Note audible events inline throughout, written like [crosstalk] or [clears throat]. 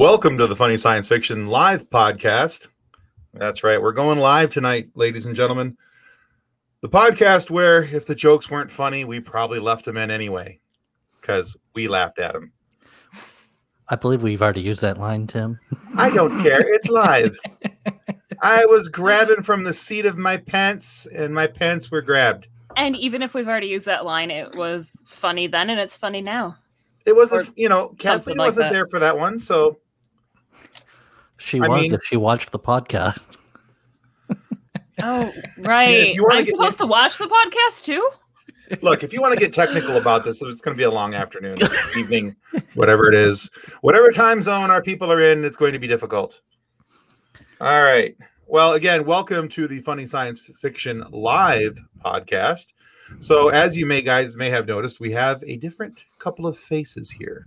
Welcome to the Funny Science Fiction Live podcast. That's right. We're going live tonight, ladies and gentlemen. The podcast where if the jokes weren't funny, we probably left them in anyway because we laughed at them. I believe we've already used that line, Tim. I don't care. It's live. [laughs] I was grabbing from the seat of my pants, and my pants were grabbed. And even if we've already used that line, it was funny then and it's funny now. It wasn't, Or you know, Kathleen like wasn't that. there for that one. So She I was mean- if she watched the podcast. [laughs] Oh, [laughs] right. you wanna I'm get- supposed to watch the podcast too? look, if you want to get technical about this, it's going to be a long afternoon, [laughs] evening, whatever it is, whatever time zone our people are in, it's going to be difficult. All right. Well, again, welcome to the Funny Science Fiction Live podcast. So, as you may guys may have noticed, we have a different couple of faces here.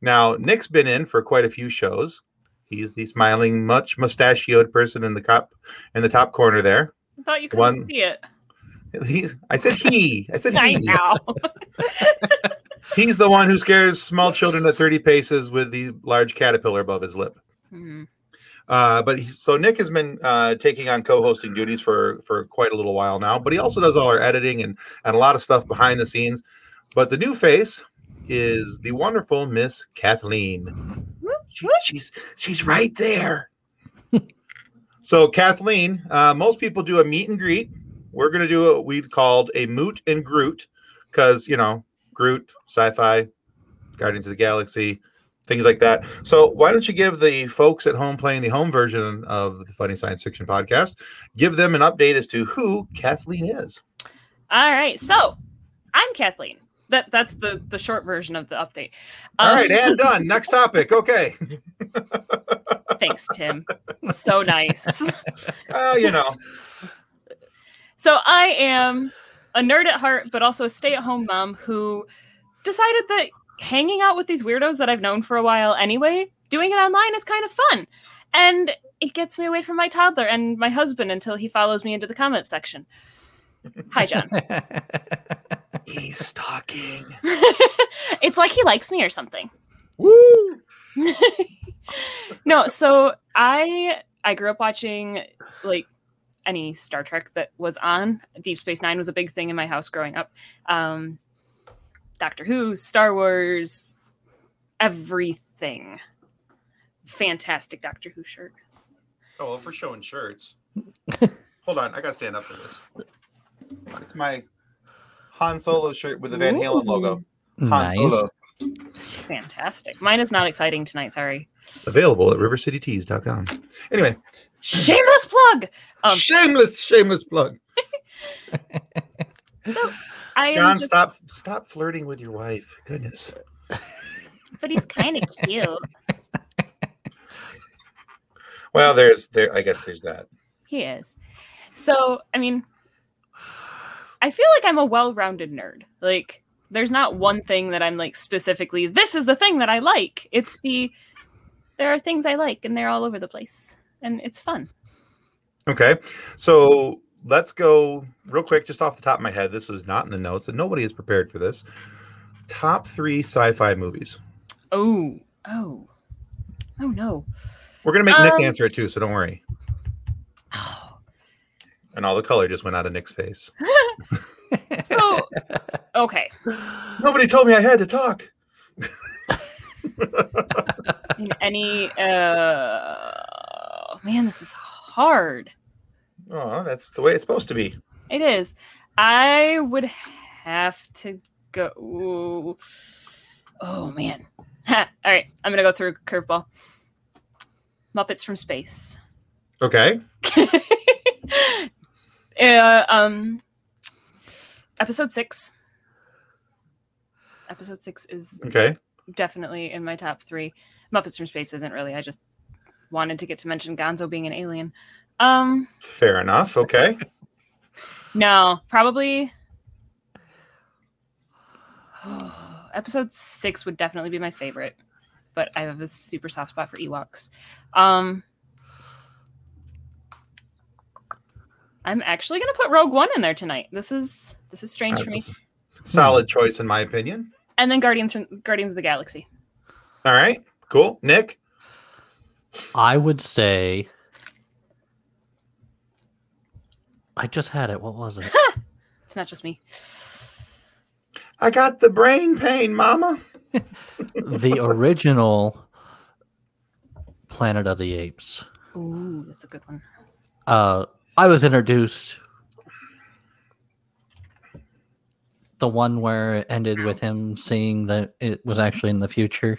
Now, Nick's been in for quite a few shows. He's the smiling, much mustachioed person in the cup in the top corner there. I thought you couldn't One- see it. He's I said he. I said [laughs] I he. know. [laughs] He's the one who scares small children at 30 paces with the large caterpillar above his lip. Mhm. Uh, but he, so Nick has been uh, taking on co-hosting duties for for quite a little while now. But he also does all our editing and and a lot of stuff behind the scenes. But the new face is the wonderful Miss Kathleen. She- she's she's right there. [laughs] so Kathleen, uh, most people do a meet and greet. We're gonna do what we called a moot and Groot because you know Groot, sci-fi, Guardians of the Galaxy, things like that. So why don't you give the folks at home playing the home version of the Funny Science Fiction podcast, give them an update as to who Kathleen is. All right. So I'm Kathleen. That that's the the short version of the update. All Um, right, and done. Next topic. Okay. [laughs] thanks, Tim. So nice. [laughs] Oh, you know. So I am a nerd at heart, but also a stay-at-home mom who decided that hanging out with these weirdos that I've known for a while anyway, doing it online is kind of fun. And it gets me away from my toddler and my husband until he follows me into the comment section. Hi, John. [laughs] He's stalking. [laughs] it's like he likes me or something. Woo! [laughs] no, so I I grew up watching like any Star Trek that was on. Deep Space Nine was a big thing in my house growing up. Um, Doctor Who, Star Wars, everything. Fantastic Doctor Who shirt. Oh, well, if we're showing shirts. [laughs] Hold on, I gotta stand up for this. It's my Han Solo shirt with the Van Halen logo. Han nice. Solo. Fantastic. Mine is not exciting tonight. Sorry. Available at rivercitytees.com. Anyway, Shameless plug. Um, shameless, shameless plug. [laughs] so, I am John, just, stop stop flirting with your wife. Goodness. but he's kind of cute. Well, there's there I guess there's that. He is. So, I mean, I feel like I'm a well-rounded nerd. Like, there's not one thing that I'm like specifically. This is the thing that I like. It's the there are things I like, and they're all over the place, and it's fun. Okay. So let's go real quick, just off the top of my head. This was not in the notes, and nobody is prepared for this. Top three sci-fi movies. Oh, oh, oh no. We're gonna make Um, Nick answer it too, so don't worry. Oh. And all the color just went out of Nick's face. [laughs] So, okay. Nobody told me I had to talk. Any, uh, man, this is hard. Oh, that's the way it's supposed to be. It is. I would have to go. Oh man. Ha, [laughs] All right, I'm gonna go through curveball. Muppets from Space. Okay. [laughs] uh, um, episode six. Episode six is Okay. definitely in my top three. Muppets from Space isn't really. I just wanted to get to mention Gonzo being an alien. Um, Fair enough. Okay. [laughs] no, probably. [sighs] Episode six would definitely be my favorite, but I have a super soft spot for Ewoks. Um, I'm actually gonna put Rogue One in there tonight. This is this is strange for me. Solid choice in my opinion. And then Guardians from Guardians of the Galaxy. All right. Cool. Nick. I would say. I just had it. What was it? [laughs] It's not just me. I got the brain pain, Mama. [laughs] the original Planet of the Apes. Ooh, that's a good one. Uh, I was introduced the one where it ended with him seeing that it was actually in the future.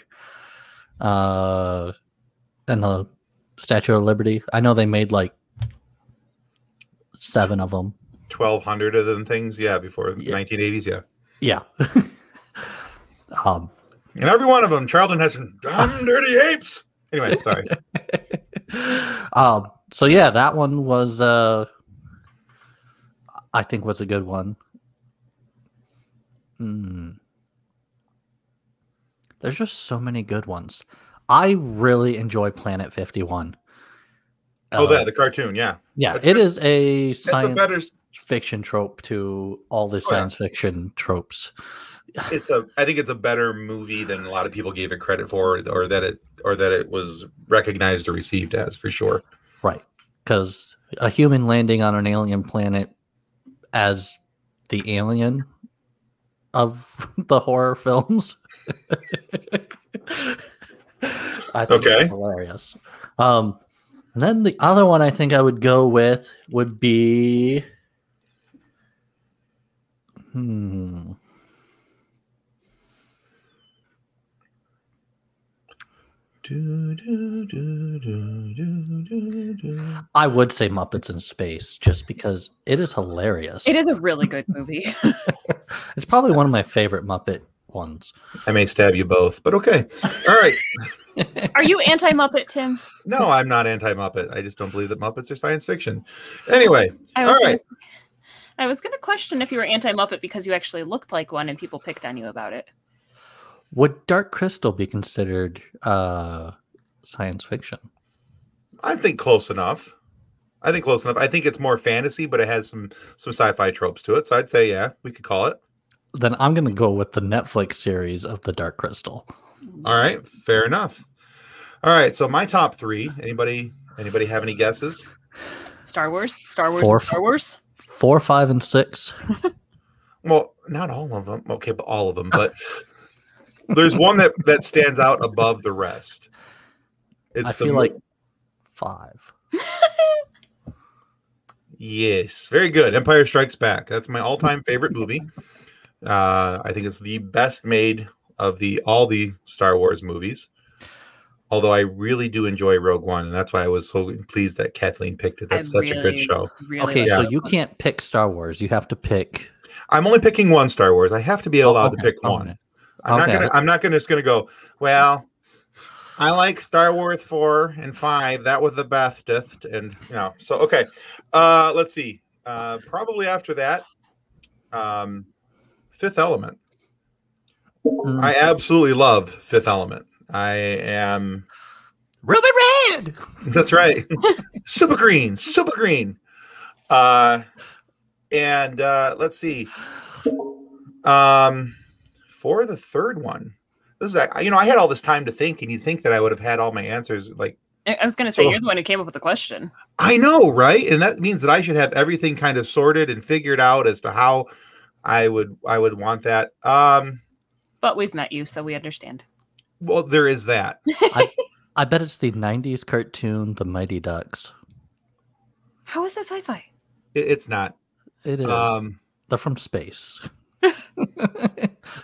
Uh, and the Statue of Liberty. I know they made like seven of them. Twelve hundred of them things, yeah, before Yeah. nineteen eighties, yeah. Yeah. [laughs] um, And every one of them, Charlton Heston, damn [laughs] dirty apes. Anyway, sorry. [laughs] um, so yeah, that one was uh I think was a good one. Hmm. There's just so many good ones. I really enjoy Planet 51. oh, Uh, that the cartoon, yeah. yeah, that's it good. is a That's a science better. fiction trope to all the Oh, yeah. science fiction tropes. [laughs] It's a. I think it's a better movie than a lot of people gave it credit for, or that it, or that it was recognized or received as, for sure. Right. Because a human landing on an alien planet as the alien of [laughs] the horror films. I think Okay. it's hilarious. Um, and then the other one I think I would go with would be. Hmm. Do, do, do. I would say Muppets in Space just because it is hilarious. It is a really good movie. [laughs] It's probably one of my favorite Muppet ones. I may stab you both, but okay. All right. Are you anti Muppet, Tim? No, I'm not anti Muppet. I just don't believe that Muppets are science fiction. Anyway, I was All gonna, right. I was going to question if you were anti Muppet because you actually looked like one and people picked on you about it. Would Dark Crystal be considered uh, science fiction? I think close enough. I think close enough. I think it's more fantasy, but it has some some sci-fi tropes to it. So I'd say, yeah, we could call it. Then I'm going to go with the Netflix series of the Dark Crystal. All right, fair enough. All right, so my top three. Anybody? Anybody have any guesses? Star Wars? Star Wars? Four. Star Wars? Four, five, and six. [laughs] Well, not all of them. Okay, but all of them. But [laughs] there's one that that stands out above the rest. It's I the feel mo- like five. Yes, very good. Empire Strikes Back. That's my all-time favorite movie. Uh, I think it's the best made of the all the Star Wars movies. Although I really do enjoy Rogue One, and that's why I was so pleased that Kathleen picked it. I That's such a good show. Really Okay, like so it. you can't pick Star Wars. You have to pick. I'm only picking one Star Wars. I have to be allowed okay, to pick okay. one. I'm not gonna. I'm not gonna just gonna go. Well, I like Star Wars four and five. That was the bestest, and you know. So okay, uh, let's see. Uh, probably after that, um, Fifth Element. Mm. I absolutely love Fifth Element. I am. Ruby Red. [laughs] That's right. super green, super green. Uh, and uh, let's see. Um, for the third one, this is a- you know I had all this time to think, and you'd think that I would have had all my answers. Like I I was going to say, So- you're the one who came up with the question. I know, right? And that means that I should have everything kind of sorted and figured out as to how I would I would want that. Um, But we've met you, so we understand. well, there is that. [laughs] I bet it's the '90s cartoon, The Mighty Ducks. How is that sci fi? It- it's not. It is. Um, They're from space. [laughs]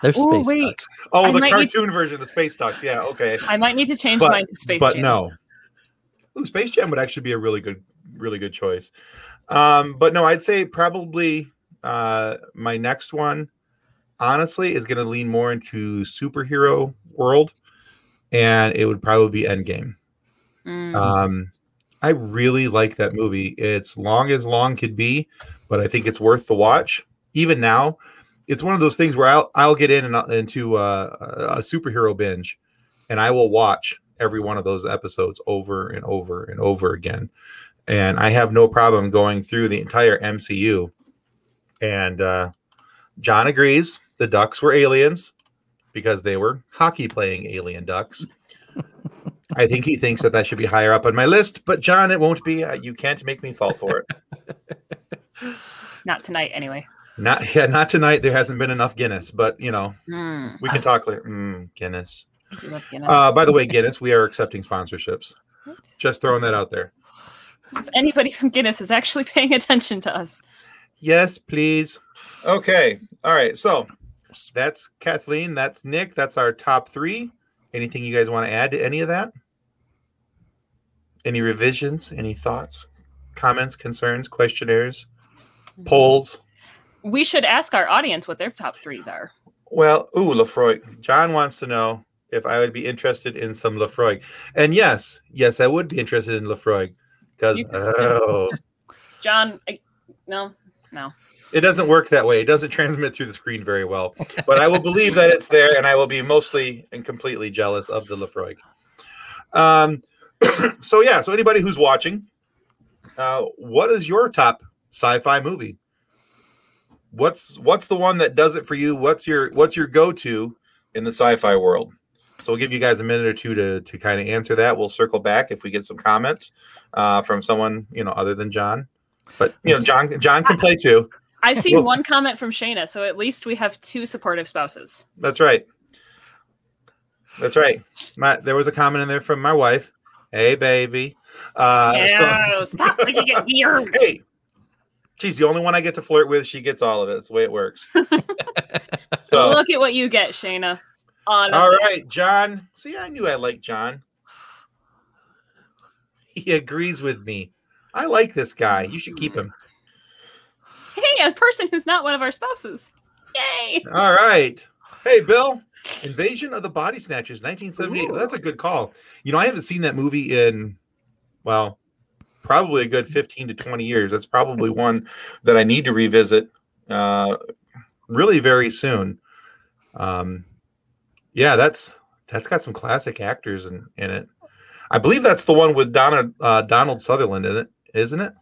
They're Ooh, space wait. ducks. oh, I the might need- cartoon version, the Space Ducks. Yeah, okay. I might need to change but, mine to Space but Jam. no. Ooh, Space Jam would actually be a really good, really good choice. Um, but no, I'd say probably uh, my next one, honestly, is going to lean more into superhero world, and it would probably be Endgame. Mm. Um, I really like that movie. It's long as long could be, but I think it's worth the watch. Even now, it's one of those things where I'll I'll get in and I'll- into uh, a, a superhero binge, and I will watch every one of those episodes over and over and over again. And I have no problem going through the entire MCU. And uh, John agrees the ducks were aliens because they were hockey playing alien ducks. [laughs] I think he thinks that that should be higher up on my list, but John, it won't be. Uh, You can't make me fall for it. [laughs] Not tonight, anyway. Not [laughs] yeah, not tonight. There hasn't been enough Guinness, but you know Mm, we can talk later. Mm, Guinness. I do love Guinness. Uh, by the way, Guinness, we are accepting sponsorships. Just throwing that out there. if anybody from Guinness is actually [laughs] paying attention to us, Yes, please. Okay. All right. So that's Kathleen. That's Nick. That's our top three. Anything you guys want to add to any of that? Any revisions? Any thoughts, comments, concerns, questionnaires, polls? We should ask our audience what their top threes are. Well, ooh, Laphroaig. John wants to know if I would be interested in some Laphroaig. And yes, yes, I would be interested in Laphroaig because oh, [laughs] John, I, no, no. it doesn't work that way. It doesn't [laughs] transmit through the screen very well. But I will believe that it's there, and I will be mostly and completely jealous of the Laphroaig. Um, [clears throat] so yeah, so anybody who's watching, uh, what is your top sci-fi movie? What's what's the one that does it for you? What's your what's your go-to in the sci-fi world? So we'll give you guys a minute or two to to kind of answer that. We'll circle back if we get some comments uh, from someone you know other than John. But you know, John John can play too. I've seen one comment from Shayna, so at least we have two supportive spouses. That's right. That's right. My there was a comment in there from my wife. Hey, baby. Uh, so- no, stop making it weird. [laughs] hey, she's the only one I get to flirt with. She gets all of it. That's the way it works. [laughs] so, Look at what you get, Shayna. All right, John. See, I knew I liked John. He agrees with me. I like this guy. You should keep him. Hey, a person who's not one of our spouses. Yay! All right. Hey, Bill. Invasion of the Body Snatchers, 1978. Ooh. That's a good call. You know, I haven't seen that movie in, well, probably a good 15 to 20 years. That's probably one that I need to revisit uh, really very soon. Um, yeah, that's that's got some classic actors in, in it. I believe that's the one with Donna, uh, Donald Sutherland in it, isn't it?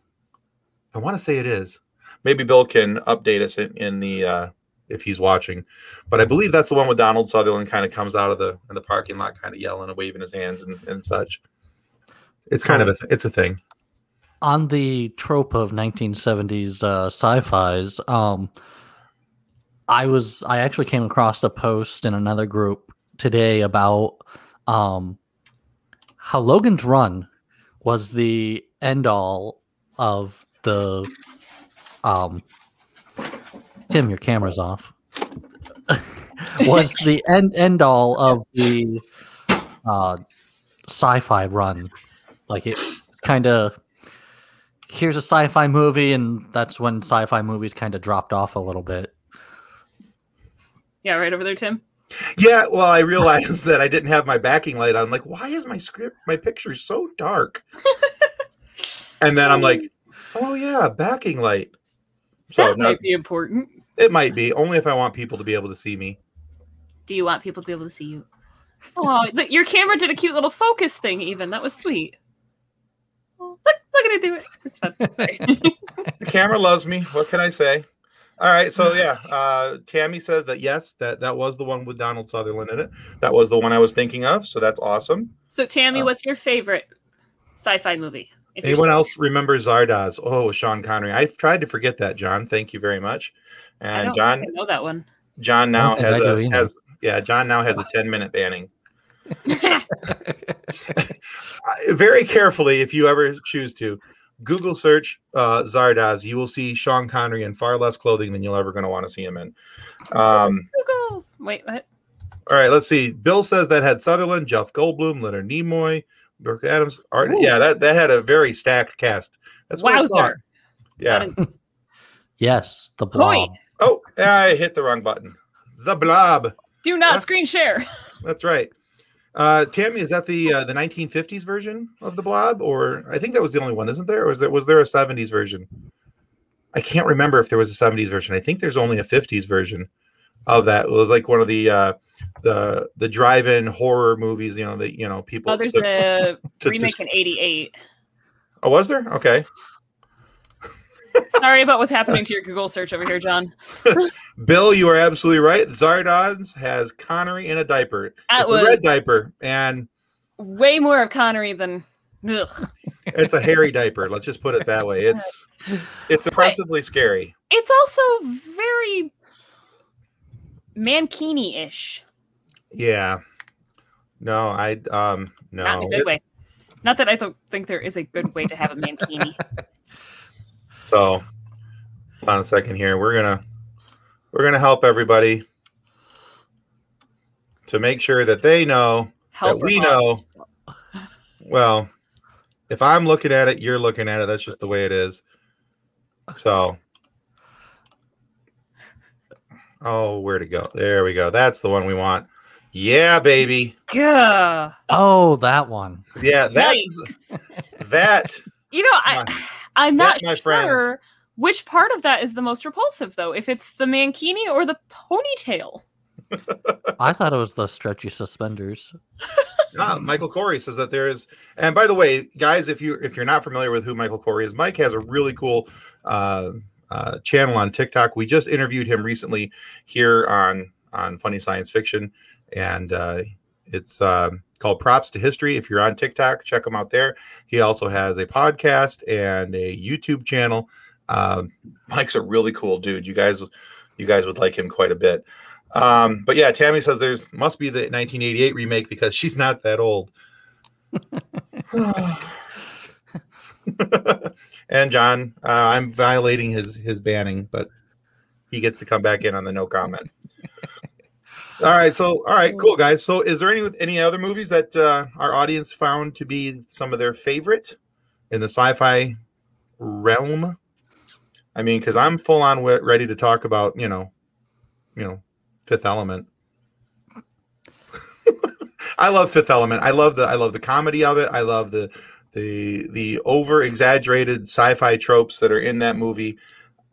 I want to say it is. Maybe Bill can update us in, in the uh, if he's watching. But I believe that's the one with Donald Sutherland kind of comes out of the in the parking lot, kind of yelling and waving his hands and, and such. It's kind of a th- it's a thing. On the trope of 1970s uh, sci-fi's um i was i actually came across a post in another group today about um how logan's run was the end all of the um tim your camera's off. [laughs] Was the end end all of the uh sci-fi run. Like it kind of here's a sci-fi movie and that's when sci-fi movies kind of dropped off a little bit Yeah, right over there, Tim. Yeah, well, I realized [laughs] that I didn't have my backing light on. I'm like, why is my script, my picture so dark? [laughs] and then I'm like, hmm. oh yeah, backing light. So that no, might be important. it might be only if I want people to be able to see me. Do you want people to be able to see you? Oh, but your camera did a cute little focus thing. Even that was sweet. Oh, look, look at it do it. It's fun. [laughs] The camera loves me. What can I say? All right, so yeah, uh, Tammy says that yes, that that was the one with Donald Sutherland in it. That was the one I was thinking of. So that's awesome. so, Tammy, Uh, what's your favorite sci-fi movie? If Anyone else remember Zardoz? Oh, Sean Connery. I've tried to forget that, John. Thank you very much. I And don't John, I know that one. John now has a has yeah, John now has a 10 minute banning. [laughs] Very carefully, if you ever choose to, Google search uh, Zardoz. You will see Sean Connery in far less clothing than you're ever going to want to see him in. Um, Googles. Wait, what? all right, let's see. Bill says that had Sutherland, Jeff Goldblum, Leonard Nimoy, Brooke Adams. Art, Ooh. yeah, that, that had a very stacked cast. That's what I thought. Wowzer. Yeah. That is- yes the Hoi. blob Oh, I hit the wrong button. The blob. do not Huh? screen share. That's right. Uh, Tammy, is that the uh, the 1950s version of the blob, or I think that was the only one, isn't there? Or was there was there a 70s version? I can't remember if there was a 70s version. I think there's only a 50s version of that. It was like one of the uh, the the drive-in horror movies. You know, that you know people. Oh, there's a [laughs] to remake dis- in '88. oh, was there? Okay. Sorry about what's happening to your Google search over here, John. [laughs] Bill, you are absolutely right. Zardoz has Connery in a diaper. That it's a red diaper, and way more of Connery than. Ugh. [laughs] It's a hairy diaper. Let's just put it that way. It's [laughs] it's impressively scary. It's also very Mankini-ish, Yeah. No, I um no. not in a good It- way. Not that I don't think there is a good way to have a mankini. So, hold on a second here. We're gonna we're gonna help everybody to make sure that they know Help that we her know. Well, if I'm looking at it, you're looking at it. That's just the way it is. So, oh, where to go? There we go. That's the one we want. Yeah, baby. Gah. Oh, that one. Yeah, that's Yikes. that. You know, I I'm not That, my friends. sure which part of that is the most repulsive though. If it's the mankini or the ponytail. [laughs] I thought it was the stretchy suspenders. Ah, Michael Corey says that there is, and by the way, guys, if you if you're not familiar with who Michael Corey is, Mike has a really cool uh, uh, channel on TikTok. We just interviewed him recently here on on Funny Science Fiction, and uh, it's um called Props to History. If you're on TikTok, check him out there. He also has a podcast and a YouTube channel. Um, [laughs] Mike's a really cool dude. You guys, you guys would like him quite a bit. Um, but yeah, Tammy says there must be the 1988 remake because she's not that old. [laughs] [sighs] and John, uh, I'm violating his his banning, but he gets to come back in on the no comment. All right, so all right, cool guys. So, is there any any other movies that uh, our audience found to be some of their favorite in the sci-fi realm? I mean, because I'm full on ready to talk about you know, you know, Fifth Element. [laughs] I love Fifth Element. I love the I love the comedy of it. I love the the the over exaggerated sci-fi tropes that are in that movie.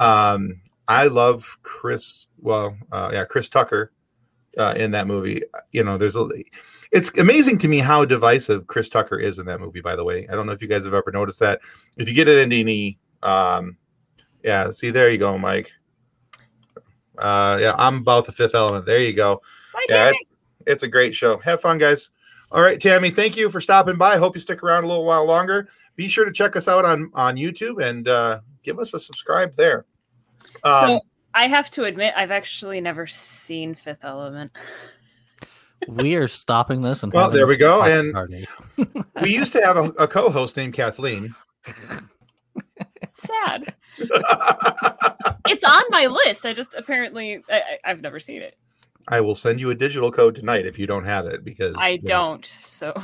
Um, I love Chris. Well, uh, yeah, Chris Tucker uh, in that movie. You know, there's a. It's amazing to me how divisive Chris Tucker is in that movie. By the way, I don't know if you guys have ever noticed that. If you get it in any, um, yeah, see there you go, Mike. Uh, yeah, I'm about the Fifth Element. There you go. Bye, Yeah, it's, it's a great show. Have fun, guys. All right, Tammy, thank you for stopping by. Hope you stick around a little while longer. Be sure to check us out on on YouTube and uh, give us a subscribe there. Um, so I have to admit, I've actually never seen Fifth Element. [laughs] We are stopping this and Well, there we go, and- [laughs] we used to have a, a co-host named Kathleen. Sad. [laughs] it's on my list. I just apparently I, I- I've never seen it. I will send you a digital code tonight if you don't have it because I you don't. So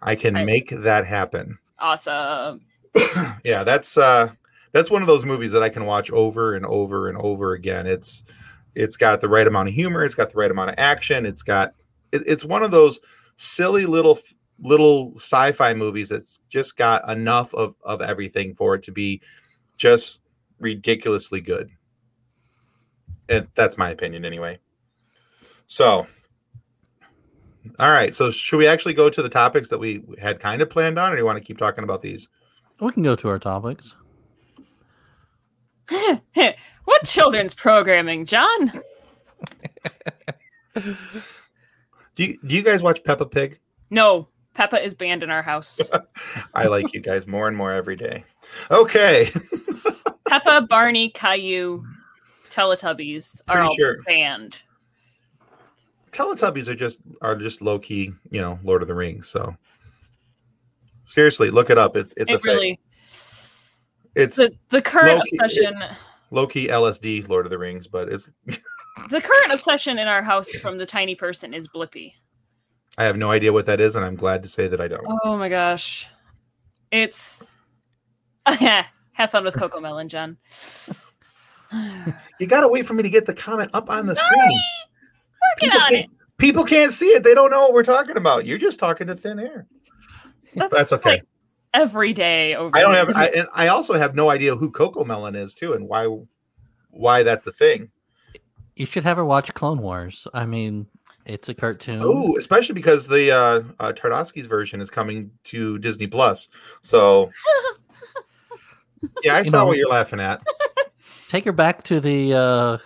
I can I- make that happen. awesome. [clears throat] yeah, that's uh that's one of those movies that I can watch over and over and over again. It's it's got the right amount of humor, it's got the right amount of action, it's got it, it's one of those silly little little sci-fi movies that's just got enough of of everything for it to be just ridiculously good. And that's my opinion anyway. So all right, so should we actually go to the topics that we had kind of planned on, or do you want to keep talking about these? We can go to our topics. What children's programming, John? Do you do you guys watch Peppa Pig? No, Peppa is banned in our house. [laughs] I like you guys more and more every day. Okay. [laughs] Peppa, Barney, Caillou, Teletubbies are Pretty all sure. banned. Teletubbies are just are just low key, you know, Lord of the Rings. So seriously, look it up. It's it's a it thing. really It's the the current low-key- obsession low key LSD Lord of the Rings, but it's [laughs] the current obsession in our house from the tiny person is Blippi. I have no idea what that is, and I'm glad to say that I don't. Oh my gosh. It's yeah, [laughs] have fun with [laughs] CoComelon, John. You gotta wait for me to get the comment up on the screen. Working People on it. can't, people can't see it. They don't know what we're talking about. You're just talking to thin air. That's, That's okay. like every day over I don't have I and I also have no idea who CoComelon is too and why why that's a thing. You should have her watch Clone Wars. I mean, it's a cartoon. Oh, especially because the uh, uh Tartakovsky's version is coming to Disney Plus. So [laughs] yeah, I You saw know. what you're laughing at. [laughs] Take her back to the uh,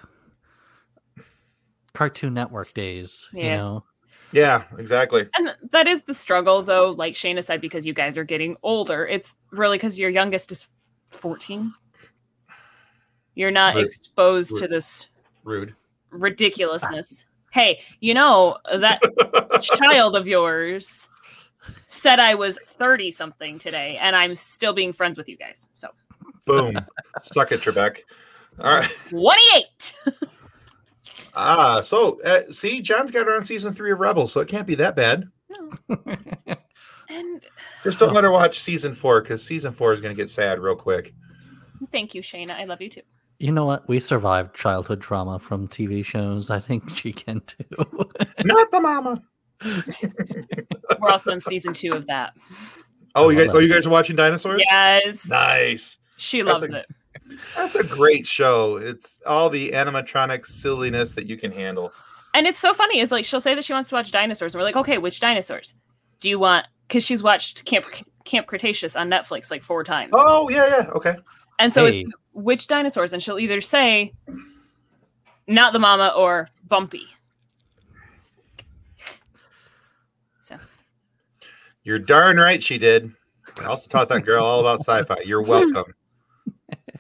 Cartoon Network days. You Yeah. know, Yeah, exactly. And that is the struggle, though. Like Shayna said, because you guys are getting older. It's really because your youngest is 14. You're not Rude. exposed to this Rude. ridiculousness. Hey, you know, that [laughs] child of yours said I was 30 something today, and I'm still being friends with you guys. So Boom. Suck it, Trebek. All right. 28. [laughs] Ah, so uh, see, John's got her on season three of Rebels, so it can't be that bad. [laughs] And Just don't let her watch season four because season four is going to get sad real quick. thank you, Shayna. I love you too. You know what? We survived childhood trauma from TV shows. I think she can too. [laughs] Not the mama. [laughs] We're also in season two of that. Oh, you guys, oh, you guys are watching Dinosaurs? Yes. Nice. She That's loves a- it. That's a great show. It's all the animatronic silliness that you can handle. And it's so funny. Is like she'll say that she wants to watch dinosaurs. And we're like, okay, which dinosaurs? Do you want? Because she's watched Camp Camp Cretaceous on Netflix like four times. Oh, yeah, yeah. Okay. and so Hey. it's which dinosaurs? And she'll either say, not the mama or Bumpy. So You're darn right she did. I also taught that girl all about sci fi. You're welcome.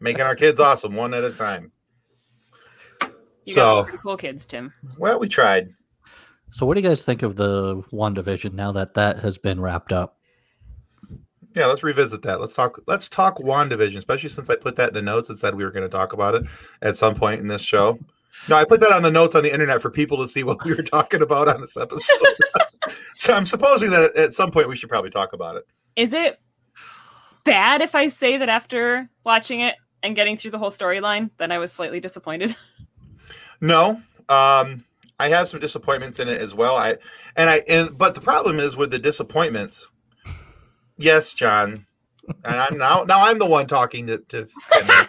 Making our kids awesome one at a time. [laughs] you guys So- are pretty cool kids, Tim. Well, we tried. so, what do you guys think of the WandaVision now that that has been wrapped up? Yeah, let's revisit that. Let's talk. Let's talk WandaVision, especially since I put that in the notes and said we were going to talk about it at some point in this show. No, I put that on the notes on the internet for people to see what we were [laughs] talking about on this episode. [laughs] so I'm supposing that at some point we should probably talk about it. Is it bad if I say that after watching it and getting through the whole storyline, then I was slightly disappointed? [laughs] No, um, I have some disappointments in it as well. I and I and but the problem is with the disappointments. Yes, John, and I'm now now I'm the one talking to. to [laughs]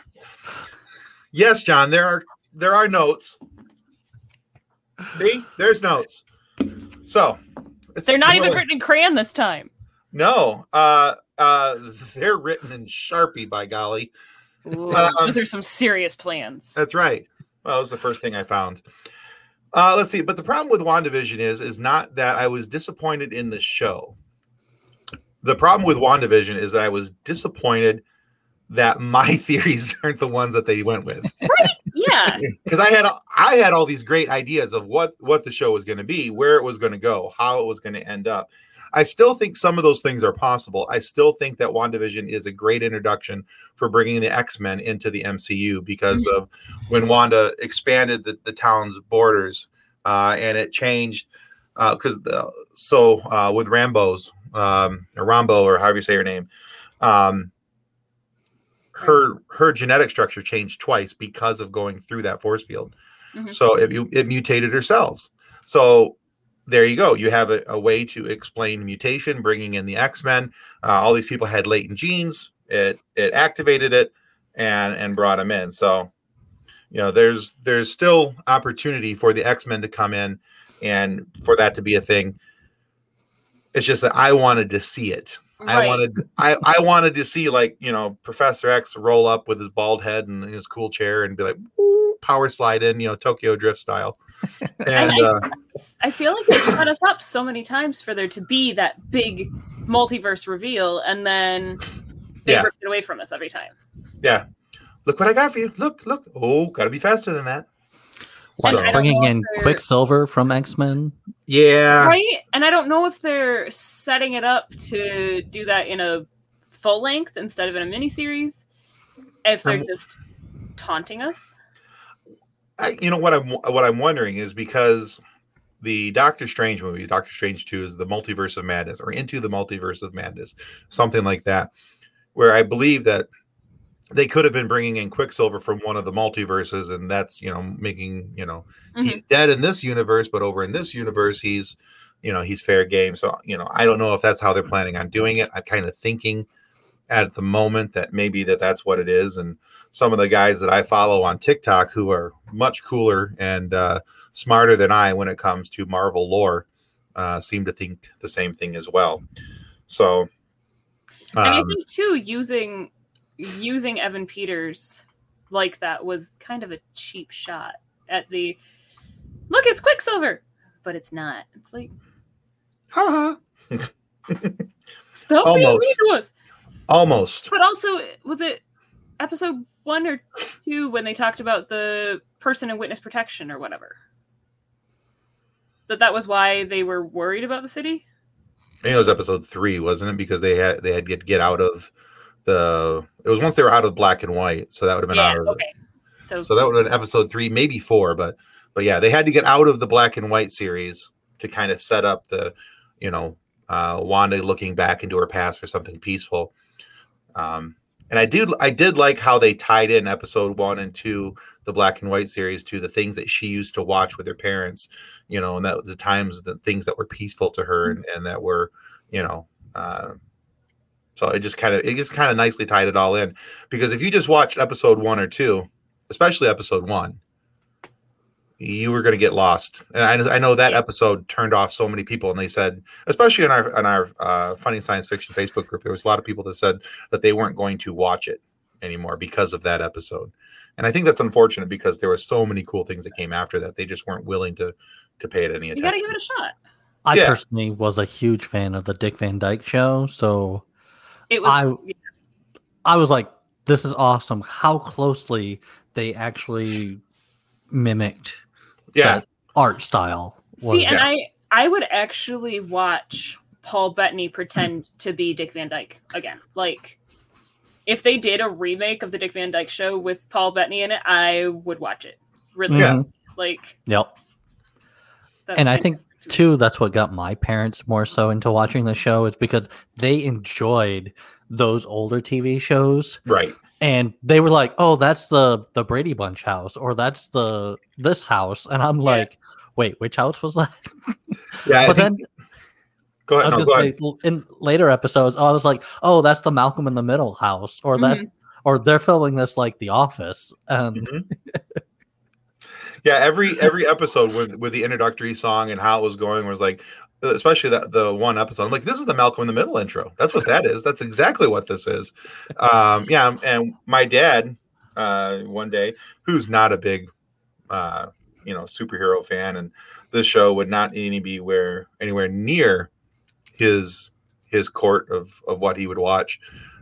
yes, John, there are there are notes. See, there's notes. So They're not even written in crayon this time. No, uh, uh, they're written in Sharpie. By golly, Ooh, Um, those are some serious plans. That's right. Well, that was the first thing I found. Uh, let's see. But the problem with WandaVision is, is not that I was disappointed in the show. The problem with WandaVision is that I was disappointed that my [laughs] theories aren't the ones that they went with. [laughs] Right. Yeah. [laughs] Because I had I had all these great ideas of what what the show was going to be, where it was going to go, how it was going to end up. I still think some of those things are possible. I still think that WandaVision is a great introduction for bringing the X Men into the MCU because of when Wanda expanded the, the town's borders uh, and it changed because the so uh, with Rambeau's um, or Rambeau or however you say her name, um, her her genetic structure changed twice because of going through that force field. Mhm. So it, it mutated her cells. So there you go. You have a, a way to explain mutation, bringing in the X Men. Uh, all these people had latent genes. It it activated it and and brought them in. So you know there's there's still opportunity for the X Men to come in and for that to be a thing. It's just that I wanted to see it. I wanted I, I wanted to see like you know Professor X roll up with his bald head and his cool chair and be like power slide in you know Tokyo Drift style. [laughs] And I- uh, I feel like they set us up so many times for there to be that big multiverse reveal, and then they Yeah. rip it away from us every time. yeah, look what I got for you. Look, look. Oh, got to be faster than that. Like So- bringing in Quicksilver from X Men. Yeah, right? And I don't know if they're setting it up to do that in a full length instead of in a miniseries. If they're Um, just taunting us. I, you know what I'm what I'm wondering is because the Doctor Strange movie, Doctor Strange Two, is the Multiverse of Madness or Into the Multiverse of Madness, something like that, where I believe that they could have been bringing in Quicksilver from one of the multiverses, and that's you know making you know Mhm. he's dead in this universe, but over in this universe he's you know he's fair game. So you know I don't know if that's how they're planning on doing it. I'm kind of thinking at the moment that maybe that that's what it is, and some of the guys that I follow on TikTok who are much cooler and uh, smarter than I when it comes to Marvel lore uh, seem to think the same thing as well. So, and I um, think too, using using Evan Peters like that was kind of a cheap shot at the look, it's Quicksilver, but it's not. It's like Ha Stop being Almost. mean to us. Almost. But also, was it episode one or two when they talked about the person in witness protection or whatever? That that was why they were worried about the city. I think it was episode three, wasn't it? Because they had they had to get, get out of the. It was once they were out of black and white, so that would have been Yeah. out of. Okay. So, So that would have been episode three, maybe four, but but yeah, they had to get out of the black and white series to kind of set up the, you know, uh, Wanda looking back into her past for something peaceful. Um, and I do I did like how they tied in episode one and two, the black and white series, to the things that she used to watch with her parents, you know, and that the times the things that were peaceful to her and, and that were, you know, uh, so it just kind of it just kind of nicely tied it all in. Because if you just watched episode one or two, especially episode one, you were going to get lost. And I, know- I know that Yeah. episode turned off so many people, and they said, especially in our on our uh, funny science fiction Facebook group, there was a lot of people that said that they weren't going to watch it anymore because of that episode. And I think that's unfortunate because there were so many cool things that came after that. They just weren't willing to to pay it any attention. you got to give it a shot. I Yeah. personally was a huge fan of the Dick Van Dyke show, so It was. I I was like, this is awesome. How closely they actually mimicked yeah, that art style. Was, See, and I I would actually watch Paul Bettany pretend [laughs] to be Dick Van Dyke again. Like, if they did a remake of the Dick Van Dyke show with Paul Bettany in it, I would watch it. Really, Yeah. Like. Yep. That's And I think, fantastic to me. Too, that's what got my parents more so into watching the show is because they enjoyed those older TV shows right. And they were like, "Oh, that's the the Brady Bunch house or that's the this house." And I'm Yeah. like, "Wait, which house was that?" [laughs] Yeah, but think- then go ahead. I was No, go gonna ahead. say l- in later episodes, I was like, "Oh, that's the Malcolm in the Middle house, or that, Mhm. or they're filming this like The Office." And Mhm. yeah, every every episode with with the introductory song and how it was going was like, especially that the one episode. I'm like, this is the Malcolm in the Middle intro. That's what that is. That's exactly what this is. Um, yeah, and my dad, uh, one day, who's not a big, uh, you know, superhero fan, and this show would not any be where anywhere near his his court of of what he would watch.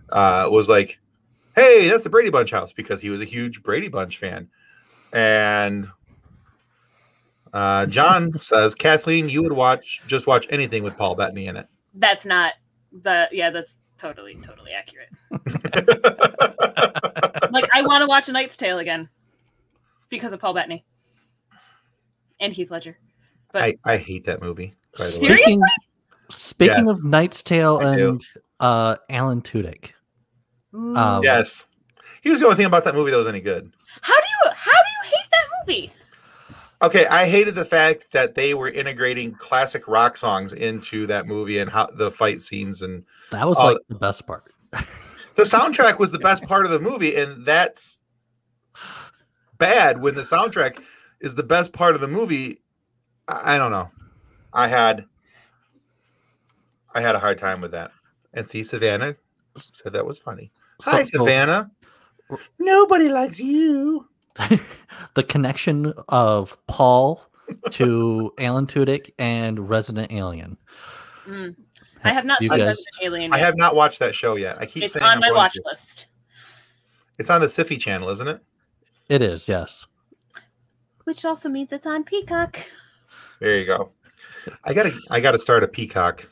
Uh, was like, hey, that's the Brady Bunch house because he was a huge Brady Bunch fan. And uh, John says, Kathleen, you would watch just watch anything with Paul Bettany in it. That's not the. Yeah, that's totally totally accurate. [laughs] Like, I want to watch A Knight's Tale again because of Paul Bettany and Heath Ledger. But I, I hate that movie. By the way. Seriously? speaking, speaking Yes. of Knight's Tale I do. and uh, Alan Tudyk, Um, Yes. He was the only thing about that movie that was any good. how do you how do you hate that movie? Okay, I hated the fact that they were integrating classic rock songs into that movie and how the fight scenes and that was like the best part. [laughs] the soundtrack was the [laughs] best part of the movie, and that's bad when the soundtrack is the best part of the movie. I, I don't know. I had I had a hard time with that. And see, Savannah said that was funny. So- Hi, so- Savannah. Nobody likes you. [laughs] the connection of Paul to [laughs] Alan Tudyk and Resident Alien. Mm. I have not You seen guys- Resident Alien. I have not watched that show yet. I keep It's saying on I'm my watch to. list, It's on the Syfy channel, isn't it? It is, yes. which also means it's on Peacock. There you go. I gotta I gotta start a Peacock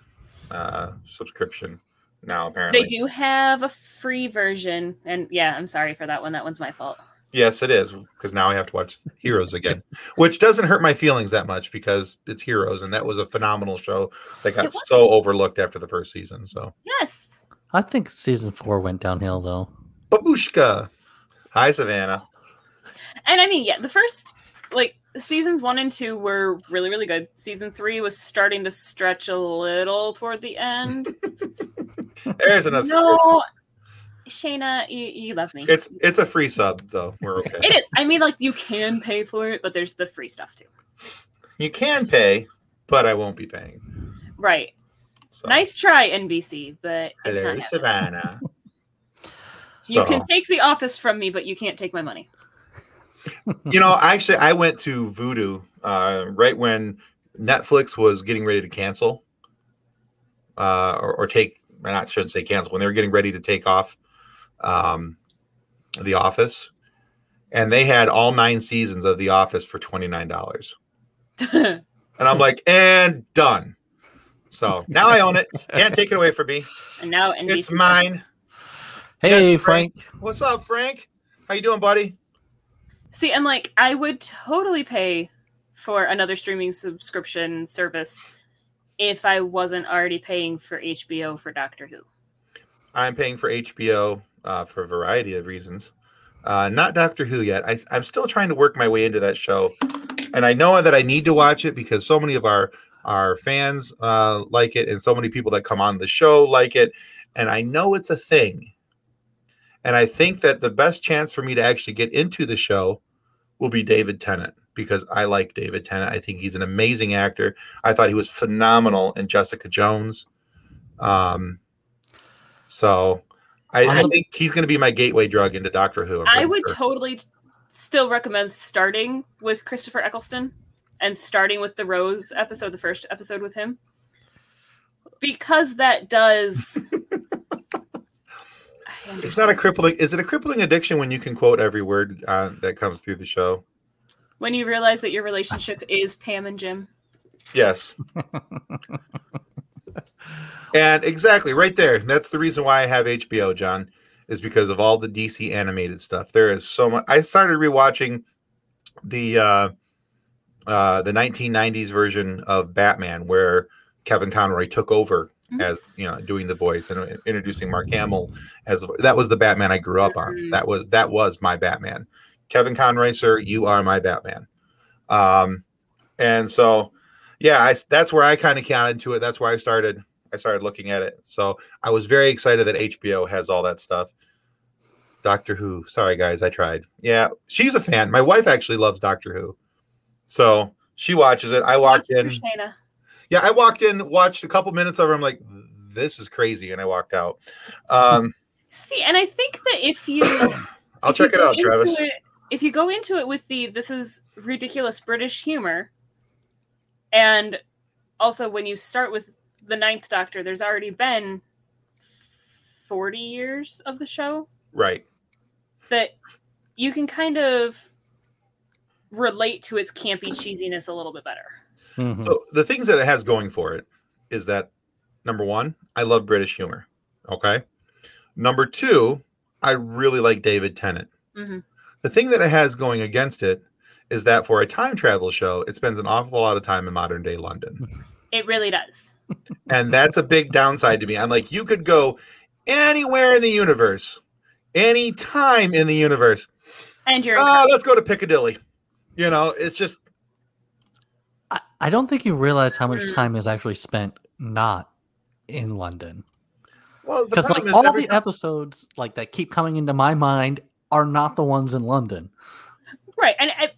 uh subscription now, apparently. They do have a free version, and yeah, I'm sorry for that one. That one's my fault. Yes, it is because now I have to watch [laughs] Heroes again, which doesn't hurt my feelings that much because it's Heroes, and that was a phenomenal show that got so overlooked after the first season. So, Yes. I think season four went downhill though. Babushka, hi Savannah. And I mean, yeah, the first like seasons one and two were really, really good. Season three was starting to stretch a little toward the end. [laughs] There's another. no, Shayna, you, you love me. It's it's a free sub though. We're [laughs] okay. it is. I mean, like you can pay for it, but there's the free stuff too. You can pay, but I won't be paying. Right. So. Nice try, NBC, but it's Hello. Savannah. [laughs] You can take the office from me, but you can't take my money. [laughs] you know, actually, I went to Vudu uh, right when Netflix was getting ready to cancel uh, or, or take. I not shouldn't say cancel when they were getting ready to take off um, The Office, and they had all nine seasons of The Office for twenty nine dollars. [laughs] And I'm like, and done. So now I own it. Can't take it away from me. and now NBC. It's mine. Hey, Yes, Frank. What's up, Frank? How you doing, buddy? See, and like I would totally pay for another streaming subscription service if I wasn't already paying for HBO for Doctor Who. I'm paying for HBO uh, for a variety of reasons. Uh, not Doctor Who yet. I, I'm still trying to work my way into that show, and I know that I need to watch it because so many of our our fans uh, like it, and so many people that come on the show like it, and I know it's a thing. And I think that the best chance for me to actually get into the show will be David Tennant because I like David Tennant. I think he's an amazing actor. I thought he was phenomenal in Jessica Jones. Um, so I, I think he's going to be my gateway drug into Doctor Who. I'm I pretty would sure. totally still recommend starting with Christopher Eccleston and starting with the Rose episode, the first episode with him. Because that does [laughs] it's not a crippling. Is it a crippling addiction when you can quote every word uh, that comes through the show? when you realize that your relationship is Pam and Jim. Yes. [laughs] and exactly right there. That's the reason why I have HBO, John, is because of all the DC animated stuff. There is so much. I started rewatching the uh, uh, the 1990s version of Batman, where Kevin Conroy took over Mhm. as you know doing the voice and introducing Mark Hamill as that was the Batman I grew up on. Mhm. That was that was my Batman. Kevin Conroy, sir, you are my Batman. Um, and so yeah, I, that's where I kind of got into it. That's where I started. I started looking at it. So I was very excited that HBO has all that stuff. Doctor Who. Sorry, guys, I tried. Yeah, she's a fan. My wife actually loves Doctor Who, so she watches it. I walked in. Shayna. Yeah, I walked in, watched a couple minutes of her. I'm like, this is crazy, and I walked out. Um, See, and I think that if you [coughs] I'll if you check it out, Travis. it- if you go into it with the this is ridiculous British humor, and also when you start with the Ninth Doctor, there's already been forty years of the show Right. that you can kind of relate to its campy cheesiness a little bit better. Mhm. So the things that it has going for it is that number one, I love British humor. Okay. Number two, I really like David Tennant. Mhm. The thing that it has going against it is that for a time travel show, it spends an awful lot of time in modern day London. It really does. And that's a big downside to me. I'm like, you could go anywhere in the universe, any time in the universe. And you're Oh, let's go to Piccadilly. You know, it's just I, I don't think you realize how much Mm. time is actually spent not in London. well, Because like is all the time- episodes like that keep coming into my mind are not the ones in London. right and I,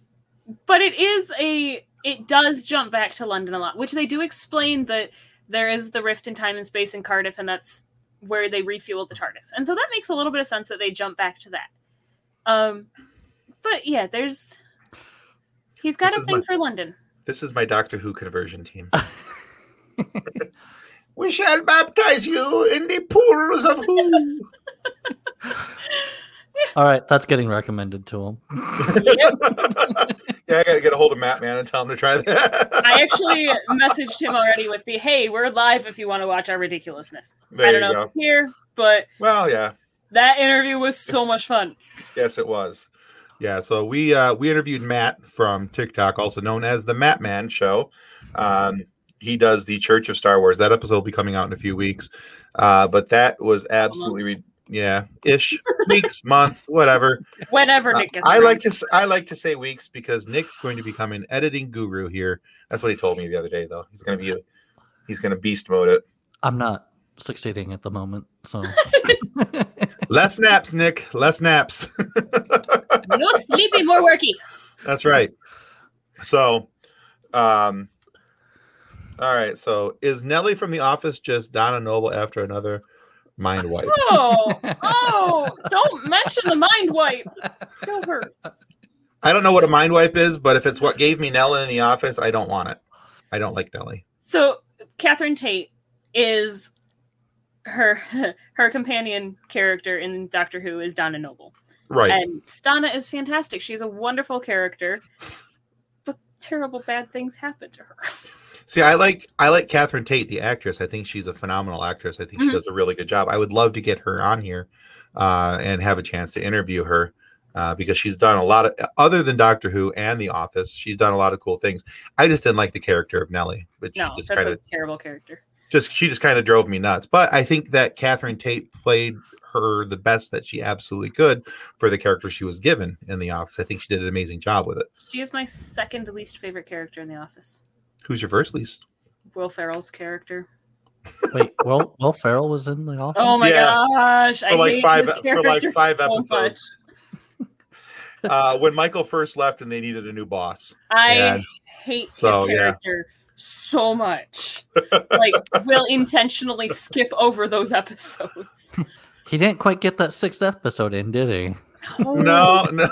but it is a it does jump back to london a lot which they do explain that there is the rift in time and space in cardiff and that's where they refuel the tardis and so that makes a little bit of sense that they jump back to that um but yeah there's he's got This a thing my- for london This is my Doctor Who conversion team. [laughs] we shall baptize you in the pools of Who. [laughs] [laughs] All right, that's getting recommended to him. yeah, I got to get a hold of Matt, man, and tell him to try that. [laughs] i actually messaged him already with the hey we're live if you want to watch our ridiculousness there i don't know go. if it's here but Well, yeah, that interview was so [laughs] much fun yes, it was. Yeah, so we uh, we interviewed Matt from TikTok, also known as the Matt Man Show. Um, he does the Church of Star Wars. That episode will be coming out in a few weeks. Uh, but that was absolutely, re- yeah, ish weeks, months, whatever. whenever Uh, nick gets I around. like to s- I like to say weeks because Nick's going to become an editing guru here. That's what he told me the other day, though. He's going to be a, he's going to beast mode it. I'm not succeeding at the moment, so [laughs] Less naps, Nick. Less naps. [laughs] no sleepy more worky That's right. So, um, all right. So, is Nellie from The Office just Donna Noble after another mind wipe? [laughs] Oh, oh, don't mention the mind wipe. Still hurts. I don't know what a mind wipe is, but if it's what gave me Nellie in The Office, I don't want it. I don't like Nellie. So, Catherine Tate is her [laughs] her companion character in Doctor Who is Donna Noble. Right. And Donna is fantastic. She's a wonderful character, but terrible bad things happen to her. [laughs] See, I like I like Catherine Tate, the actress. I think she's a phenomenal actress. I think she Mhm. does a really good job. I would love to get her on here uh, and have a chance to interview her uh, because she's done a lot of other than Doctor Who and The Office. She's done a lot of cool things. I just didn't like the character of Nellie, but No, just that's kind a of terrible character. just she just kind of drove me nuts. But I think that Catherine Tate played her the best that she absolutely could for the character she was given in The Office. I think she did an amazing job with it. She is my second least favorite character in The Office. Who's your first least? Will Ferrell's character. Wait, Will Will Ferrell was in the office. [laughs] Oh my Yeah. gosh, I for like hate five his for like character five so episodes. much. [laughs] uh, when Michael first left and they needed a new boss. I And hate so, his yeah. character so much. like, [laughs] we'll intentionally skip over those episodes. He didn't quite get that sixth episode in, did he? No, no.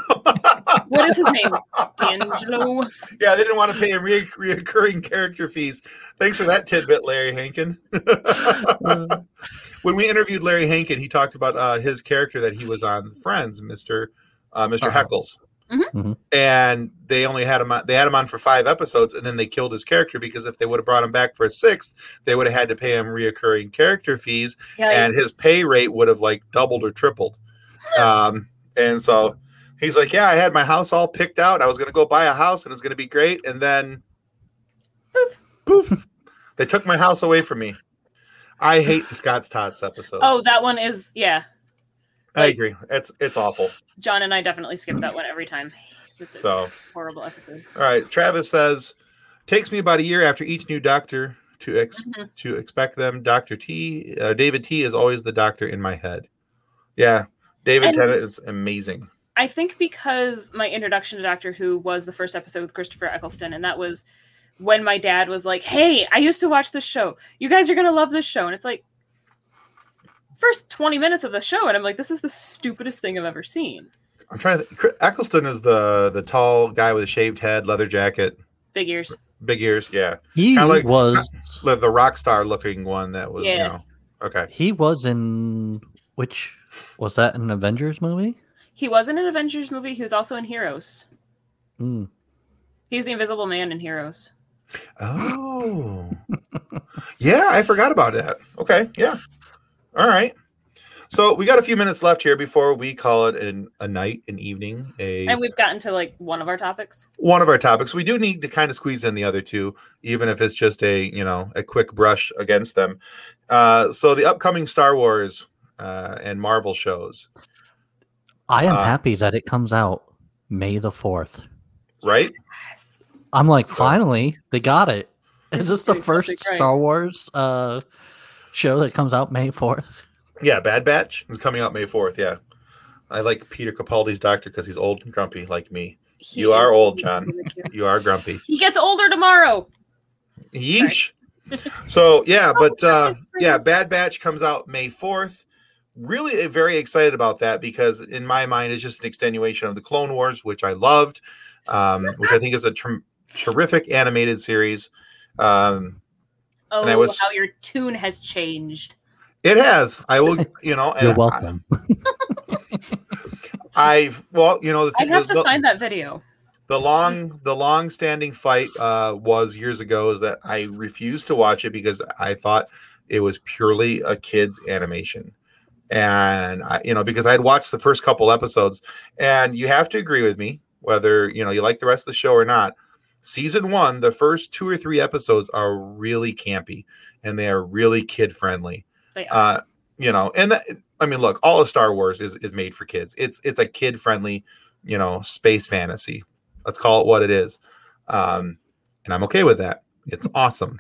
What is his name? [laughs] D'Angelo. yeah, they didn't want to pay him re- reoccurring character fees. Thanks for that tidbit, Larry Hankin. [laughs] when we interviewed Larry Hankin, he talked about uh, his character that he was on Friends, Mister uh, Mister Uh-huh. Heckles, Mhm. Mhm. and they only had him on, they had him on for five episodes, and then they killed his character because if they would have brought him back for a sixth, they would have had to pay him reoccurring character fees, Yeah, and his pay rate would have like doubled or tripled. [gasps] Um, and so he's like, "Yeah, I had my house all picked out. I was going to go buy a house, and it was going to be great, and then Poof. poof, they took my house away from me." I hate the Scott's Tots episode. Oh, that one is yeah. I agree. It's it's awful. John and I definitely skip that one every time. It's a So, horrible episode. all right. Travis says, "Takes me about a year after each new doctor to ex- Mhm. to expect them. Doctor T, uh, David T is always the doctor in my head. Yeah, David And- Tennant is amazing. I think because my introduction to Doctor Who was the first episode with Christopher Eccleston, and that was when my dad was like, "Hey, I used to watch this show. You guys are gonna love this show." And it's like first 20 minutes of the show and i'm like this is the stupidest thing i've ever seen I'm trying to. Think. Eccleston is the the tall guy with a shaved head, leather jacket, big ears big ears. Yeah, He Kinda like- was the, the rock star looking one that was. You Yeah. know, okay. he was in which was that an Avengers movie? he was in an avengers movie he was also in heroes Mm. he's the invisible man in heroes Oh, yeah, I forgot about that. Okay, yeah, all right. So we got a few minutes left here before we call it an, a night, an evening, a and we've gotten to like one of our topics one of our topics. We do need to kind of squeeze in the other two, even if it's just a you know a quick brush against them. Uh, so the upcoming Star Wars uh, and Marvel shows, I am Uh, happy that it comes out May the fourth. right? yes I'm like, finally, they got it. Is this the first right. Star Wars uh, show that comes out May fourth? Yeah, Bad Batch is coming out May fourth. Yeah, I like Peter Capaldi's Doctor because he's old and grumpy like me. He You are old, John. really cute. [laughs] You are grumpy. he gets older tomorrow Yeesh. so yeah, [laughs] but uh, yeah, Bad Batch comes out May fourth. Really uh, very excited about that because in my mind it's just an extenuation of the Clone Wars, which I loved, um, which I think is a ter- terrific animated series. Um, oh I was- how your tune has changed it has. I will, [laughs] you know, and You're welcome. [laughs] I, have well, you know, the, i have is to the, find that video the long the long standing fight uh, was years ago is that I refused to watch it because I thought it was purely a kids animation. And I, you know, because I had watched the first couple episodes, and you have to agree with me, whether you know you like the rest of the show or not. Season one, the first two or three episodes are really campy and they are really kid friendly. Uh, you know, and that, I mean, look, all of Star Wars is is made for kids. It's it's a kid friendly, you know, space fantasy. Let's call it what it is. Um, and I'm okay with that. It's [laughs] awesome.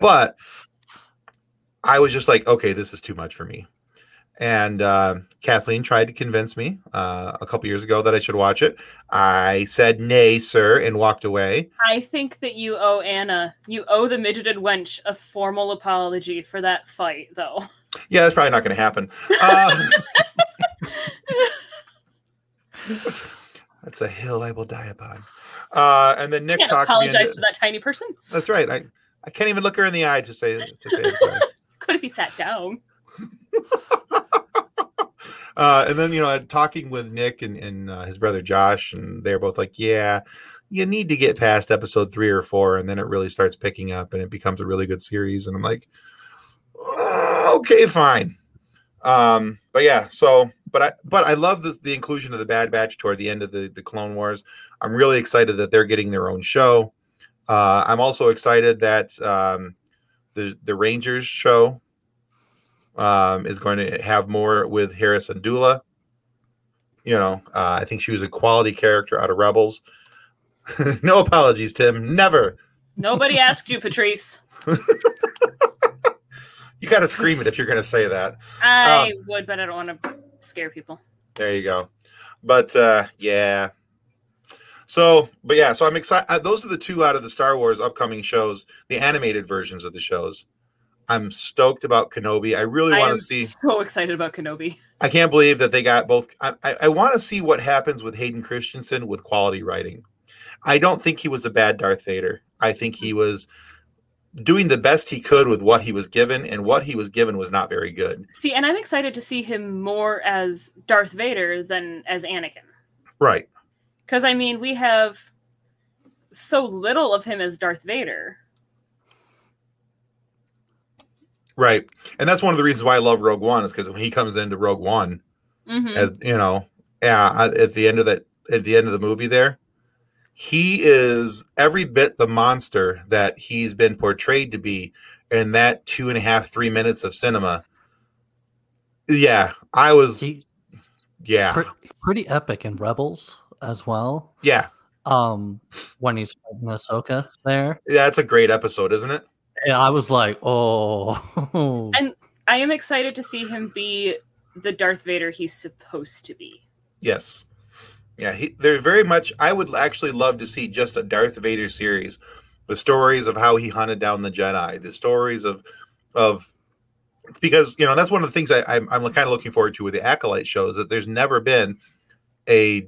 But I was just like, okay, this is too much for me. And uh, Kathleen tried to convince me uh, a couple years ago that I should watch it. I said, nay, sir, and walked away. I think that you owe Anna, you owe the midgeted wench a formal apology for that fight, though. Yeah, that's probably not going to happen. Uh, [laughs] that's a hill I will die upon. Uh, and then You Nick can't talked me apologize into, to that tiny person. That's right. I, I can't even look her in the eye to say to say [laughs] Could if he sat down. [laughs] uh, and then you know, talking with Nick and, and uh, his brother Josh, and they're both like, "Yeah, you need to get past episode three or four, and then it really starts picking up, and it becomes a really good series." And I'm like, "Uh, "Okay, fine." Um, but yeah, so but I but I love the, the inclusion of the Bad Batch toward the end of the the Clone Wars. I'm really excited that they're getting their own show. Uh, I'm also excited that um, the the Rangers show um, is going to have more with Hera Syndulla. You know, uh, I think she was a quality character out of Rebels. [laughs] no apologies, Tim. Never. Nobody asked you, Patrice. [laughs] You got to scream it if you're going to say that. I would, but I don't want to scare people. There you go. But uh, yeah. So, but yeah, so I'm excited. Uh, those are the two out of the Star Wars upcoming shows, the animated versions of the shows. I'm stoked about Kenobi. I really want to see. so excited about Kenobi. I can't believe that they got both. I, I, I want to see what happens with Hayden Christensen with quality writing. I don't think he was a bad Darth Vader. I think he was doing the best he could with what he was given, and what he was given was not very good. See, and I'm excited to see him more as Darth Vader than as Anakin. Right. Because, I mean, we have so little of him as Darth Vader. Right. And that's one of the reasons why I love Rogue One is because when he comes into Rogue One, hmm as you know, yeah, at the end of that, at the end of the movie, there, he is every bit the monster that he's been portrayed to be in that two and a half, three minutes of cinema. Yeah, I was. He, yeah, pre- pretty epic in Rebels as well. yeah, Um, when he's in Ahsoka there, yeah. It's a great episode, isn't it? Yeah, I was like, oh, [laughs] And- I am excited to see him be the Darth Vader he's supposed to be. Yes. Yeah, he, they're very much. I would actually love to see just a Darth Vader series, the stories of how he hunted down the Jedi, the stories of, of, because you know that's one of the things I, I'm, I'm kind of looking forward to with the Acolyte show is that there's never been a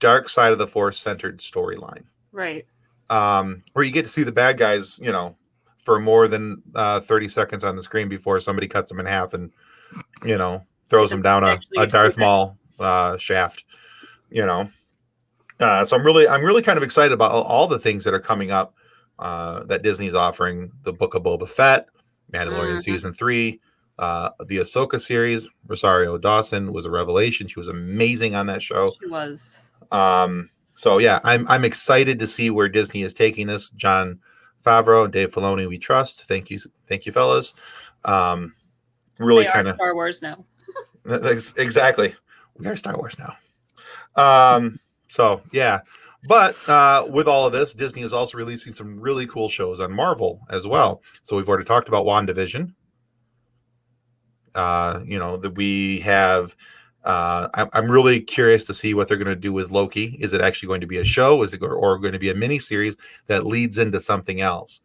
dark side of the Force centered storyline, Right. um, where you get to see the bad guys, you know, for more than uh, 30 seconds on the screen before somebody cuts them in half and, you know, throws them down a, a Darth. Maul uh, shaft you know uh, so i'm really i'm really kind of excited about all, all the things that are coming up uh, that disney's offering the book of boba fett mandalorian Mhm. season three uh, the ahsoka series rosario dawson was a revelation she was amazing on that show She was. um, so yeah i'm i'm excited to see where disney is taking this john favreau dave filoni we trust thank you thank you fellas um, really kind of Star Wars now. [laughs] Exactly. We are Star Wars now. Um, so yeah. But uh, with all of this, Disney is also releasing some really cool shows on Marvel as well. So we've already talked about WandaVision. Uh, you know, that we have uh, I'm, I'm really curious to see what they're going to do with Loki. Is it actually going to be a show? Is it or, or going to be a mini series that leads into something else?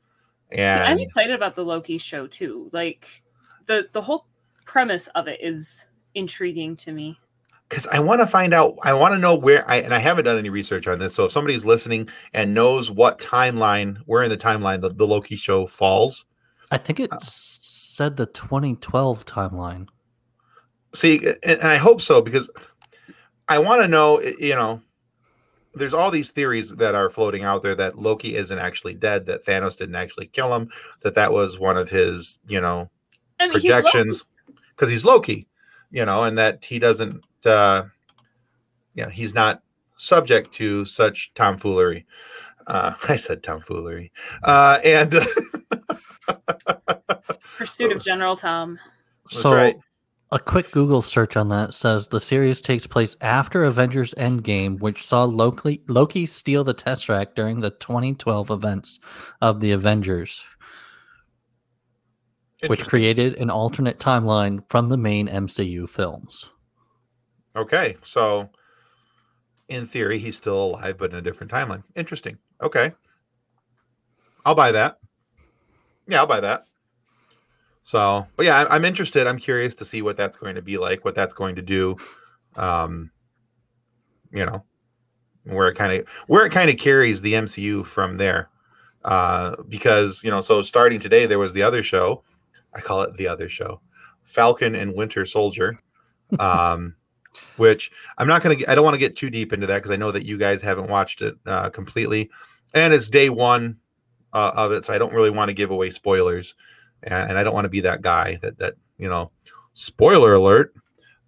See, I'm excited about the Loki show too. Like the the whole premise of it is intriguing to me. because I want to find out. I want to know where I and I haven't done any research on this. So if somebody's listening and knows what timeline, where in the timeline the, the Loki show falls, I think it said the 2012 timeline. See, and, and I hope so because I want to know. You know, there's all these theories that are floating out there that Loki isn't actually dead, that Thanos didn't actually kill him, that that was one of his, you know, I mean, projections because he's Loki, you know, and that he doesn't, uh, yeah, he's not subject to such tomfoolery. Uh, [laughs] I said tomfoolery, uh, and [laughs] Pursuit of General Tom. That's so right. A quick Google search on that says the series takes place after Avengers Endgame, which saw Loki Loki steal the Tesseract during the 2012 events of the Avengers, which created an alternate timeline from the main MCU films. okay, so in theory, he's still alive, but in a different timeline. Interesting. Okay, I'll buy that. Yeah, I'll buy that. So, but yeah, I- I'm interested. I'm curious to see what that's going to be like, what that's going to do. Um, you know, where it kind of where it kind of carries the MCU from there. Uh, because you know, so starting today, there was the other show. I call it the other show. Falcon and Winter Soldier. [laughs] Um, which I'm not going to. I don't want to get too deep into that because I know that you guys haven't watched it uh, completely, and it's day one uh, of it, so I don't really want to give away spoilers, and, and I don't want to be that guy that that you know, spoiler alert.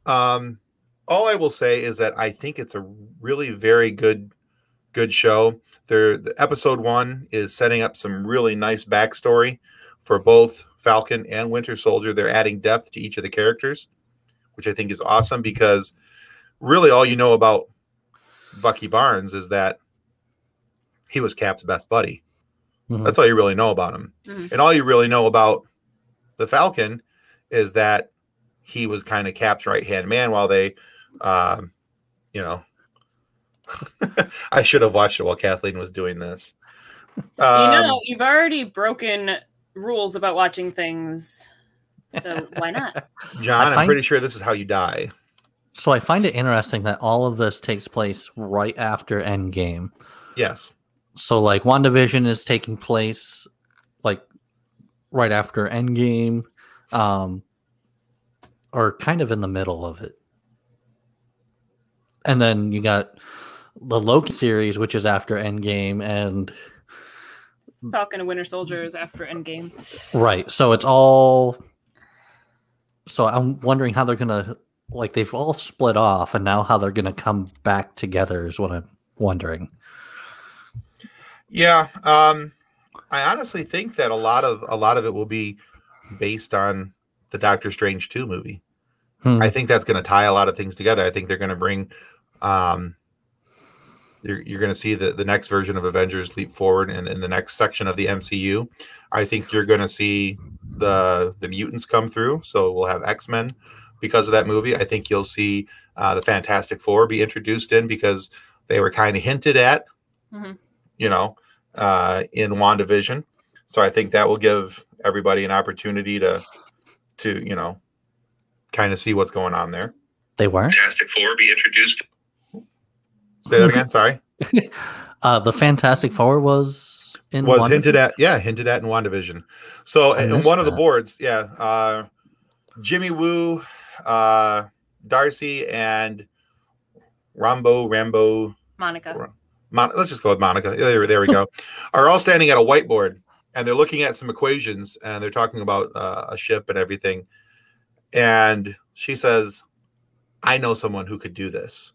Um, all I will say is that I think it's a really very good good show. There, the episode one is setting up some really nice backstory for both Falcon and Winter Soldier. They're adding depth to each of the characters, which I think is awesome because really all you know about Bucky Barnes is that he was Cap's best buddy. Mhm. That's all you really know about him. Mhm. And all you really know about the Falcon is that he was kind of Cap's right hand man while they, um, you know, [laughs] I should have watched it while Kathleen was doing this. [laughs] you Um, know, you've already broken rules about watching things, so why not? [laughs] John, I I'm pretty sure this is how you die. So I find it interesting that all of this takes place right after Endgame. Yes. So like WandaVision is taking place like right after Endgame, um, or kind of in the middle of it. And then you got the Loki series, which is after Endgame, and Falcon and Winter Soldier is after Endgame. right. So it's all. So I'm wondering how they're gonna like they've all split off, and now how they're gonna come back together is what I'm wondering. Yeah. Um, I honestly think that a lot of a lot of it will be based on the Doctor Strange 2 movie. Hmm. I think that's going to tie a lot of things together. I think they're going to bring, um, you're, you're going to see the, the next version of Avengers leap forward in, in the next section of the MCU. I think you're going to see the the mutants come through. So we'll have X Men because of that movie. I think you'll see uh, the Fantastic Four be introduced in because they were kind of hinted at, Mhm. You know, uh, in WandaVision. So I think that will give everybody an opportunity to, to you know, kind of see what's going on there. They weren't. Fantastic Four be introduced. Say that again. Sorry. [laughs] Uh, the Fantastic Four was in Was Wanda- hinted at. Yeah, hinted at in WandaVision. So I in missed one of the boards, yeah, uh, Jimmy Woo, uh, Darcy, and Rambeau, Rambeau, Monica. Mon- let's just go with Monica. There, there we go. [laughs] are all standing at a whiteboard and they're looking at some equations and they're talking about uh, a ship and everything. And she says, "I know someone who could do this."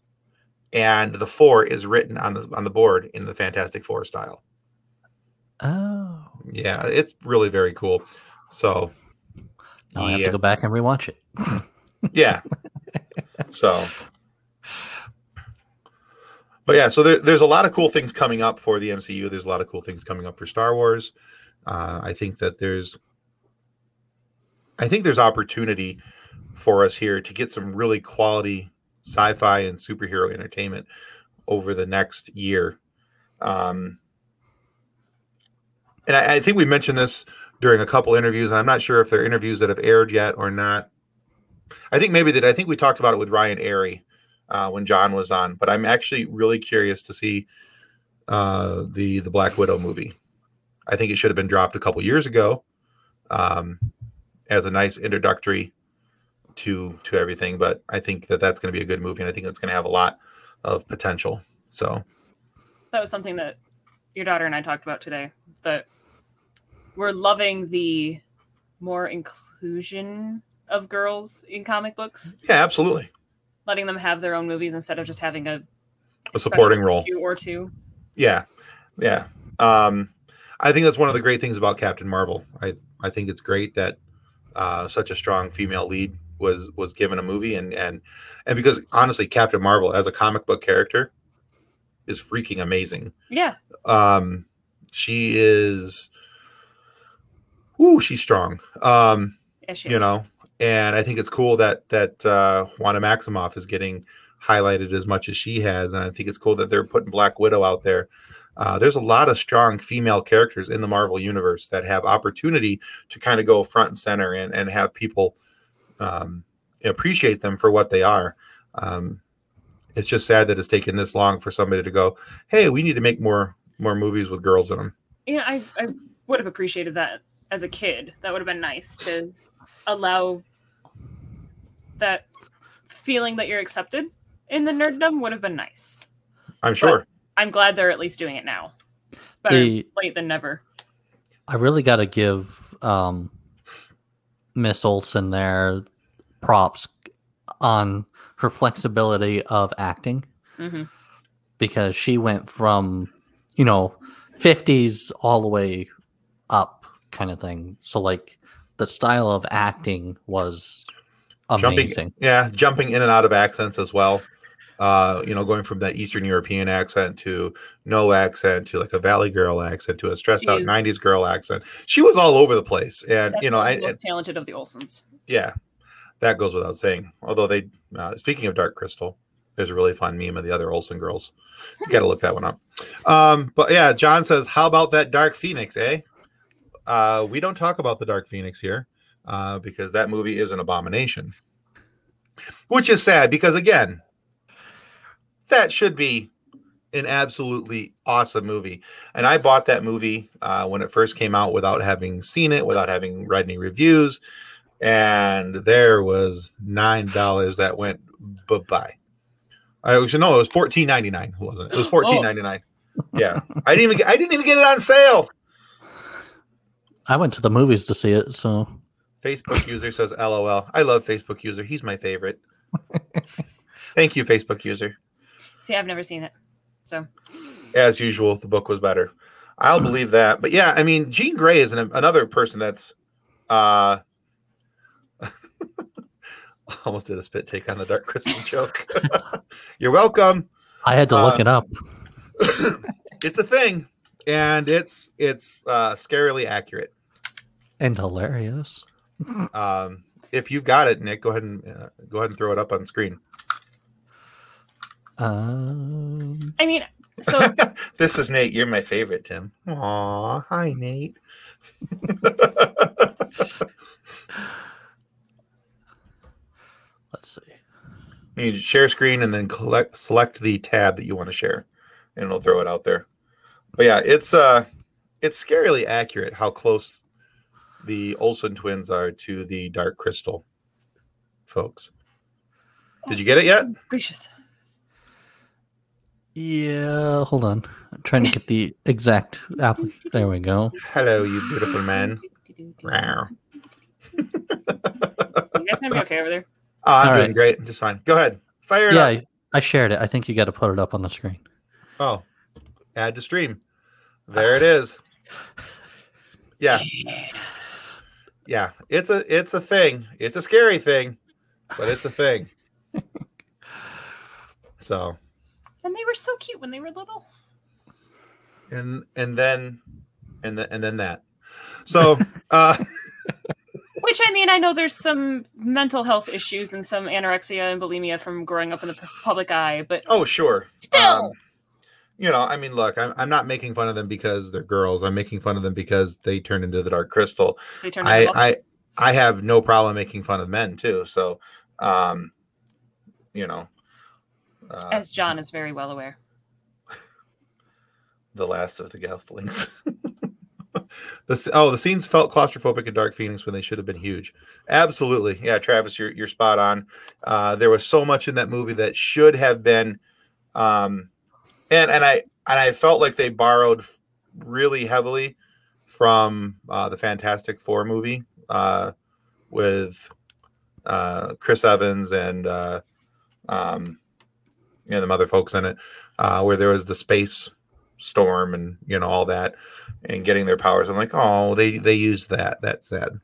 And the four is written on the on the board in the Fantastic Four style. Oh, Yeah, it's really very cool. So, now I have to go back and rewatch it. [laughs] yeah. so, but yeah, so there, there's a lot of cool things coming up for the MCU. There's a lot of cool things coming up for Star Wars. Uh, I think that there's, I think there's opportunity for us here to get some really quality sci-fi and superhero entertainment over the next year. Um, and I, I think we mentioned this during a couple interviews, and I'm not sure if they're interviews that have aired yet or not. I think maybe that I think we talked about it with Ryan Airy uh, when John was on, but I'm actually really curious to see uh, the the Black Widow movie. I think it should have been dropped a couple years ago um, as a nice introductory to to everything. But I think that that's going to be a good movie, and I think it's going to have a lot of potential. So That was something that your daughter and I talked about today. That we're loving the more inclusion of girls in comic books, yeah, absolutely letting them have their own movies instead of just having a a supporting role. issue or two. Yeah, yeah. Um, I think that's one of the great things about Captain Marvel. I I think it's great that uh, such a strong female lead was was given a movie, and and and because honestly, Captain Marvel as a comic book character is freaking amazing. Yeah, Um, she is, ooh, she's strong. Um, yeah, she you is. know and i think it's cool that that uh wanda maximoff is getting highlighted as much as she has and i think it's cool that they're putting black widow out there. Uh, there's a lot of strong female characters in the marvel universe that have opportunity to kind of go front and center and, and have people um, appreciate them for what they are. Um, it's just sad that it's taken this long for somebody to go hey we need to make more more movies with girls in them Yeah, I, I would have appreciated that as a kid. That would have been nice to allow that feeling that you're accepted in the nerddom would have been nice. I'm sure. I'm glad they're at least doing it now. Better The- late than never. I really got to give um, Miss Olsen there props on her flexibility of acting hmm because she went from, you know, 50s all the way up kind of thing. So, like, the style of acting was amazing. jumping yeah jumping in and out of accents as well. Uh you know going from that eastern european accent to no accent to like a valley girl accent to a stressed out 90s girl accent. She was all over the place. And you know I, Definitely the most talented of the Olsens. yeah that goes without saying. Although they uh, speaking of dark crystal there's a really fun meme of the other olsen girls. You gotta look that one up. Um but yeah john says how about that dark phoenix eh? Uh we don't talk about the dark phoenix here uh because that movie is an abomination. Which is sad because again that should be an absolutely awesome movie. And i bought that movie uh, when it first came out without having seen it without having read any reviews. And there was nine dollars that went bye-bye i actually no it was 14.99 wasn't it? It was 14.99 yeah. I didn't even get, i didn't even get it on sale. I went to the movies to see it, so Facebook user says LOL. I love Facebook user. He's my favorite. [laughs] Thank you, Facebook user. See, I've never seen it. So As usual, the book was better. I'll believe that. But yeah, I mean, Jean Grey is an, another person that's uh [laughs] almost did a spit take on the Dark Crystal [laughs] joke. You're welcome. I had to look Uh, it up. It's a thing, and it's it's uh scarily accurate. And hilarious. Um if you've got it, Nick, go ahead and uh, go ahead and throw it up on screen. Um, I mean, so [laughs] this is Nate. You're my favorite, Tim. Aw, hi, Nate. [laughs] let's see. you need to share screen and then collect select the tab that you want to share, and it'll throw it out there. But yeah, it's uh, it's scarily accurate how close the Olsen twins are to the Dark Crystal folks. Did you get it yet? Oh, gracious. Yeah, hold on. I'm trying to get the [laughs] exact application. There we go. Hello, you beautiful man. Rawr. You guys gonna be okay over there? Oh, I'm All doing right. great. Just fine. Go ahead. Fire it Yeah, up. I, I shared it. I think you got to put it up on the screen. Oh, add to stream. There it is. Yeah. Yeah. Yeah, it's a it's a thing. It's a scary thing, but it's a thing. [laughs] So And they were so cute when they were little. and and then and then and then that. So [laughs] uh Which I mean, I know there's some mental health issues and some anorexia and bulimia from growing up in the public eye, but oh sure. Still. Um, you know, I mean, look, I'm, I'm not making fun of them because they're girls. I'm making fun of them because they turn into the dark crystal. I, I I have no problem making fun of men too. So, um, you know, uh, as John is very well aware. [laughs] the last of the Gelflings. [laughs] the oh, the scenes felt claustrophobic in Dark Phoenix when they should have been huge. Absolutely, yeah, Travis, you're you're spot on. Uh, there was so much in that movie that should have been, um, and and I and I felt like they borrowed really heavily from uh, the Fantastic Four movie uh, with uh, Chris Evans and uh, um, you know the other folks in it, uh, where there was the space storm and you know all that and getting their powers. I'm like, oh, they they used that. That's sad.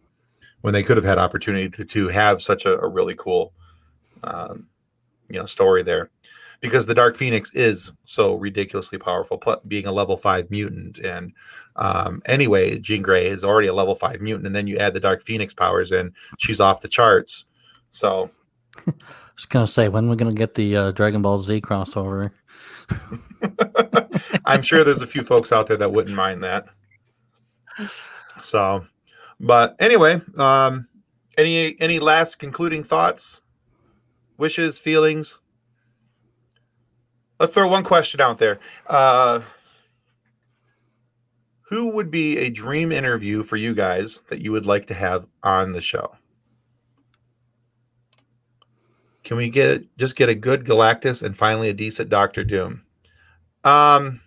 When they could have had opportunity to, to have such a, a really cool, um, you know, story there, because the Dark Phoenix is so ridiculously powerful, being a level five mutant. And um, anyway, Jean Grey is already a level five mutant, and then you add the Dark Phoenix powers, and she's off the charts. So [laughs] I was gonna say when we're gonna get the uh, Dragon Ball Z crossover. [laughs] I'm sure there's a few folks out there that wouldn't mind that. So, but anyway, um, any any last concluding thoughts, wishes, feelings? Let's throw one question out there. Uh, who would be a dream interview for you guys that you would like to have on the show? Can we get just get a good Galactus and finally a decent Doctor Doom? Um.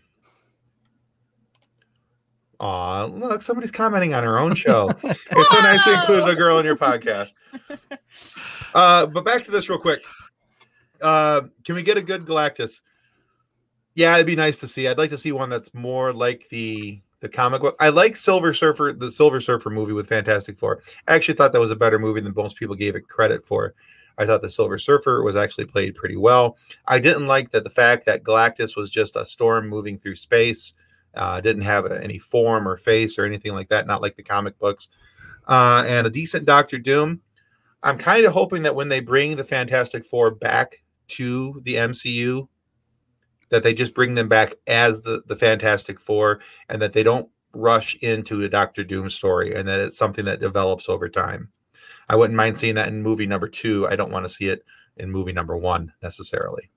Aw, look, somebody's commenting on her own show. [laughs] it's so nice to include a girl in your podcast. [laughs] Uh, but back to this real quick. Uh, can we get a good Galactus? Yeah, it'd be nice to see. I'd like to see one that's more like the the comic book. I like Silver Surfer, the Silver Surfer movie with Fantastic Four. I actually thought that was a better movie than most people gave it credit for. I thought the Silver Surfer was actually played pretty well. I didn't like that the fact that Galactus was just a storm moving through space. Uh, didn't have any form or face or anything like that, not like the comic books. Uh, and a decent Doctor Doom. I'm kind of hoping that when they bring the Fantastic Four back to the MCU, that they just bring them back as the the Fantastic Four, and that they don't rush into a Doctor Doom story, and that it's something that develops over time. I wouldn't mind seeing that in movie number two. I don't want to see it in movie number one necessarily.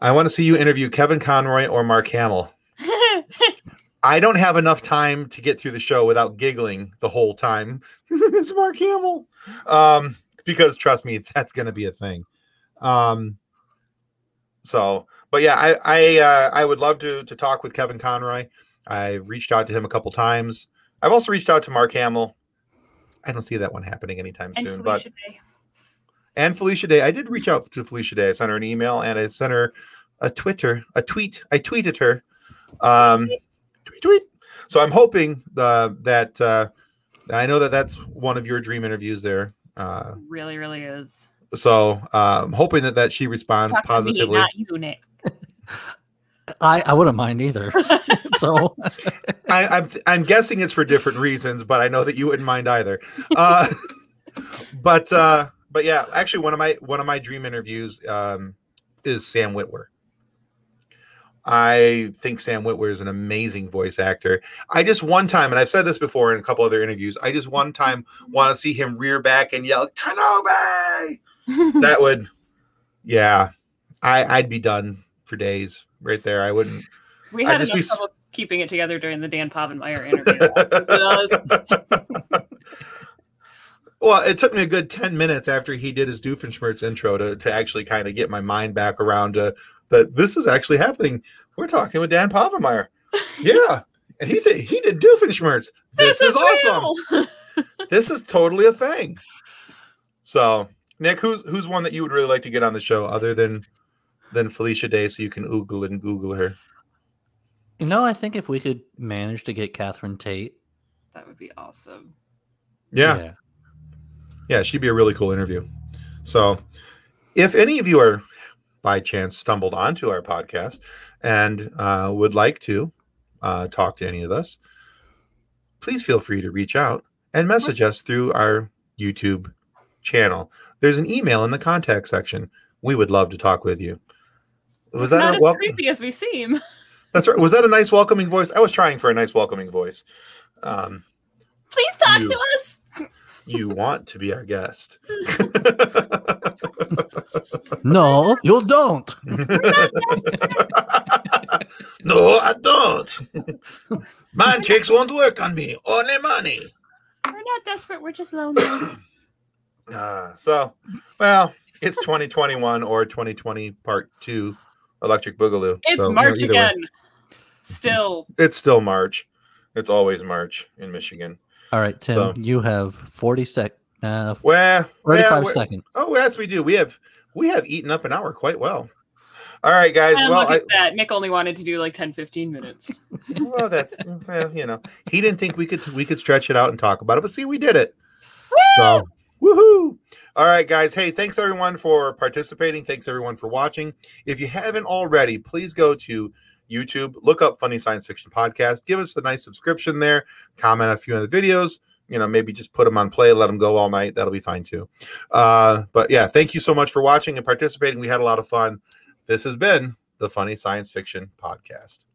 I want to see you interview Kevin Conroy or Mark Hamill. [laughs] I don't have enough time to get through the show without giggling the whole time. [laughs] it's Mark Hamill. Um, because trust me, that's going to be a thing. Um, so, but yeah, I I uh, I would love to to talk with Kevin Conroy. I reached out to him a couple times. I've also reached out to Mark Hamill. I don't see that one happening anytime and soon, Felicia but Day. and Felicia Day. I did reach out to Felicia Day. I sent her an email and I sent her a Twitter, a tweet. I tweeted her. Um, tweet, tweet. So I'm hoping uh, that uh, I know that that's one of your dream interviews there. Uh, really, really is. So uh, I'm hoping that that she responds Talk to me, positively. not you, Nick. I, I wouldn't mind either. [laughs] so [laughs] I, I'm I'm guessing it's for different reasons, but I know that you wouldn't mind either. Uh, [laughs] but uh, but yeah, actually, one of my one of my dream interviews um, is Sam Witwer. I think Sam Witwer is an amazing voice actor. I just one time, and I've said this before in a couple other interviews, I just one time want to see him rear back and yell Kenobi. That would, yeah, I I'd be done for days right there. I wouldn't. we had just enough be trouble keeping it together during the Dan Povenmire interview. [laughs] Well, it took me a good 10 minutes after he did his Doofenshmirtz intro to, to actually kind of get my mind back around to that this is actually happening. We're talking with Dan Povenmire. Yeah. And he did, he did Doofenshmirtz. This, is, awesome. This is totally a thing. So, Nick, who's who's one that you would really like to get on the show other than than Felicia Day so you can oogle and Google her? you know, I think if we could manage to get Catherine Tate, That would be awesome. Yeah. Yeah, she'd be a really cool interview. So, if any of you are by chance stumbled onto our podcast and uh, would like to uh, talk to any of us, please feel free to reach out and message us through our YouTube channel. There's an email in the contact section. We would love to talk with you. Was that not a as welcome? creepy as we seem? [laughs] That's right. Was that a nice welcoming voice? I was trying for a nice welcoming voice. Um, Please talk You. to us. [laughs] you want to be our guest. [laughs] No, you don't. no, I don't. Man chicks won't work on me. Only money. We're not desperate. We're just lonely. [clears throat] Uh, so, well, it's 2021 or 2020 part two, Electric Boogaloo. It's So, you know, March way, again. Still, It's still March. It's always March in Michigan. All right, Tim, So- you have 40 sec uh, Well, 35 well, we- seconds. Oh, yes, we do. We have we have eaten up an hour quite well. All right, guys. and well, look I, that. Nick only wanted to do like 10, 15 minutes. [laughs] well, that's well, you know, he didn't think we could we could stretch it out and talk about it, but see, we did it. So, woohoo! All right, guys. Hey, thanks everyone for participating. Thanks everyone for watching. If you haven't already, please go to YouTube, look up Funny Science Fiction Podcast, give us a nice subscription there, comment a few of the videos. You know, maybe just put them on play, let them go all night. That'll be fine too. Uh, but yeah, thank you so much for watching and participating. We had a lot of fun. This has been the Funny Science Fiction Podcast.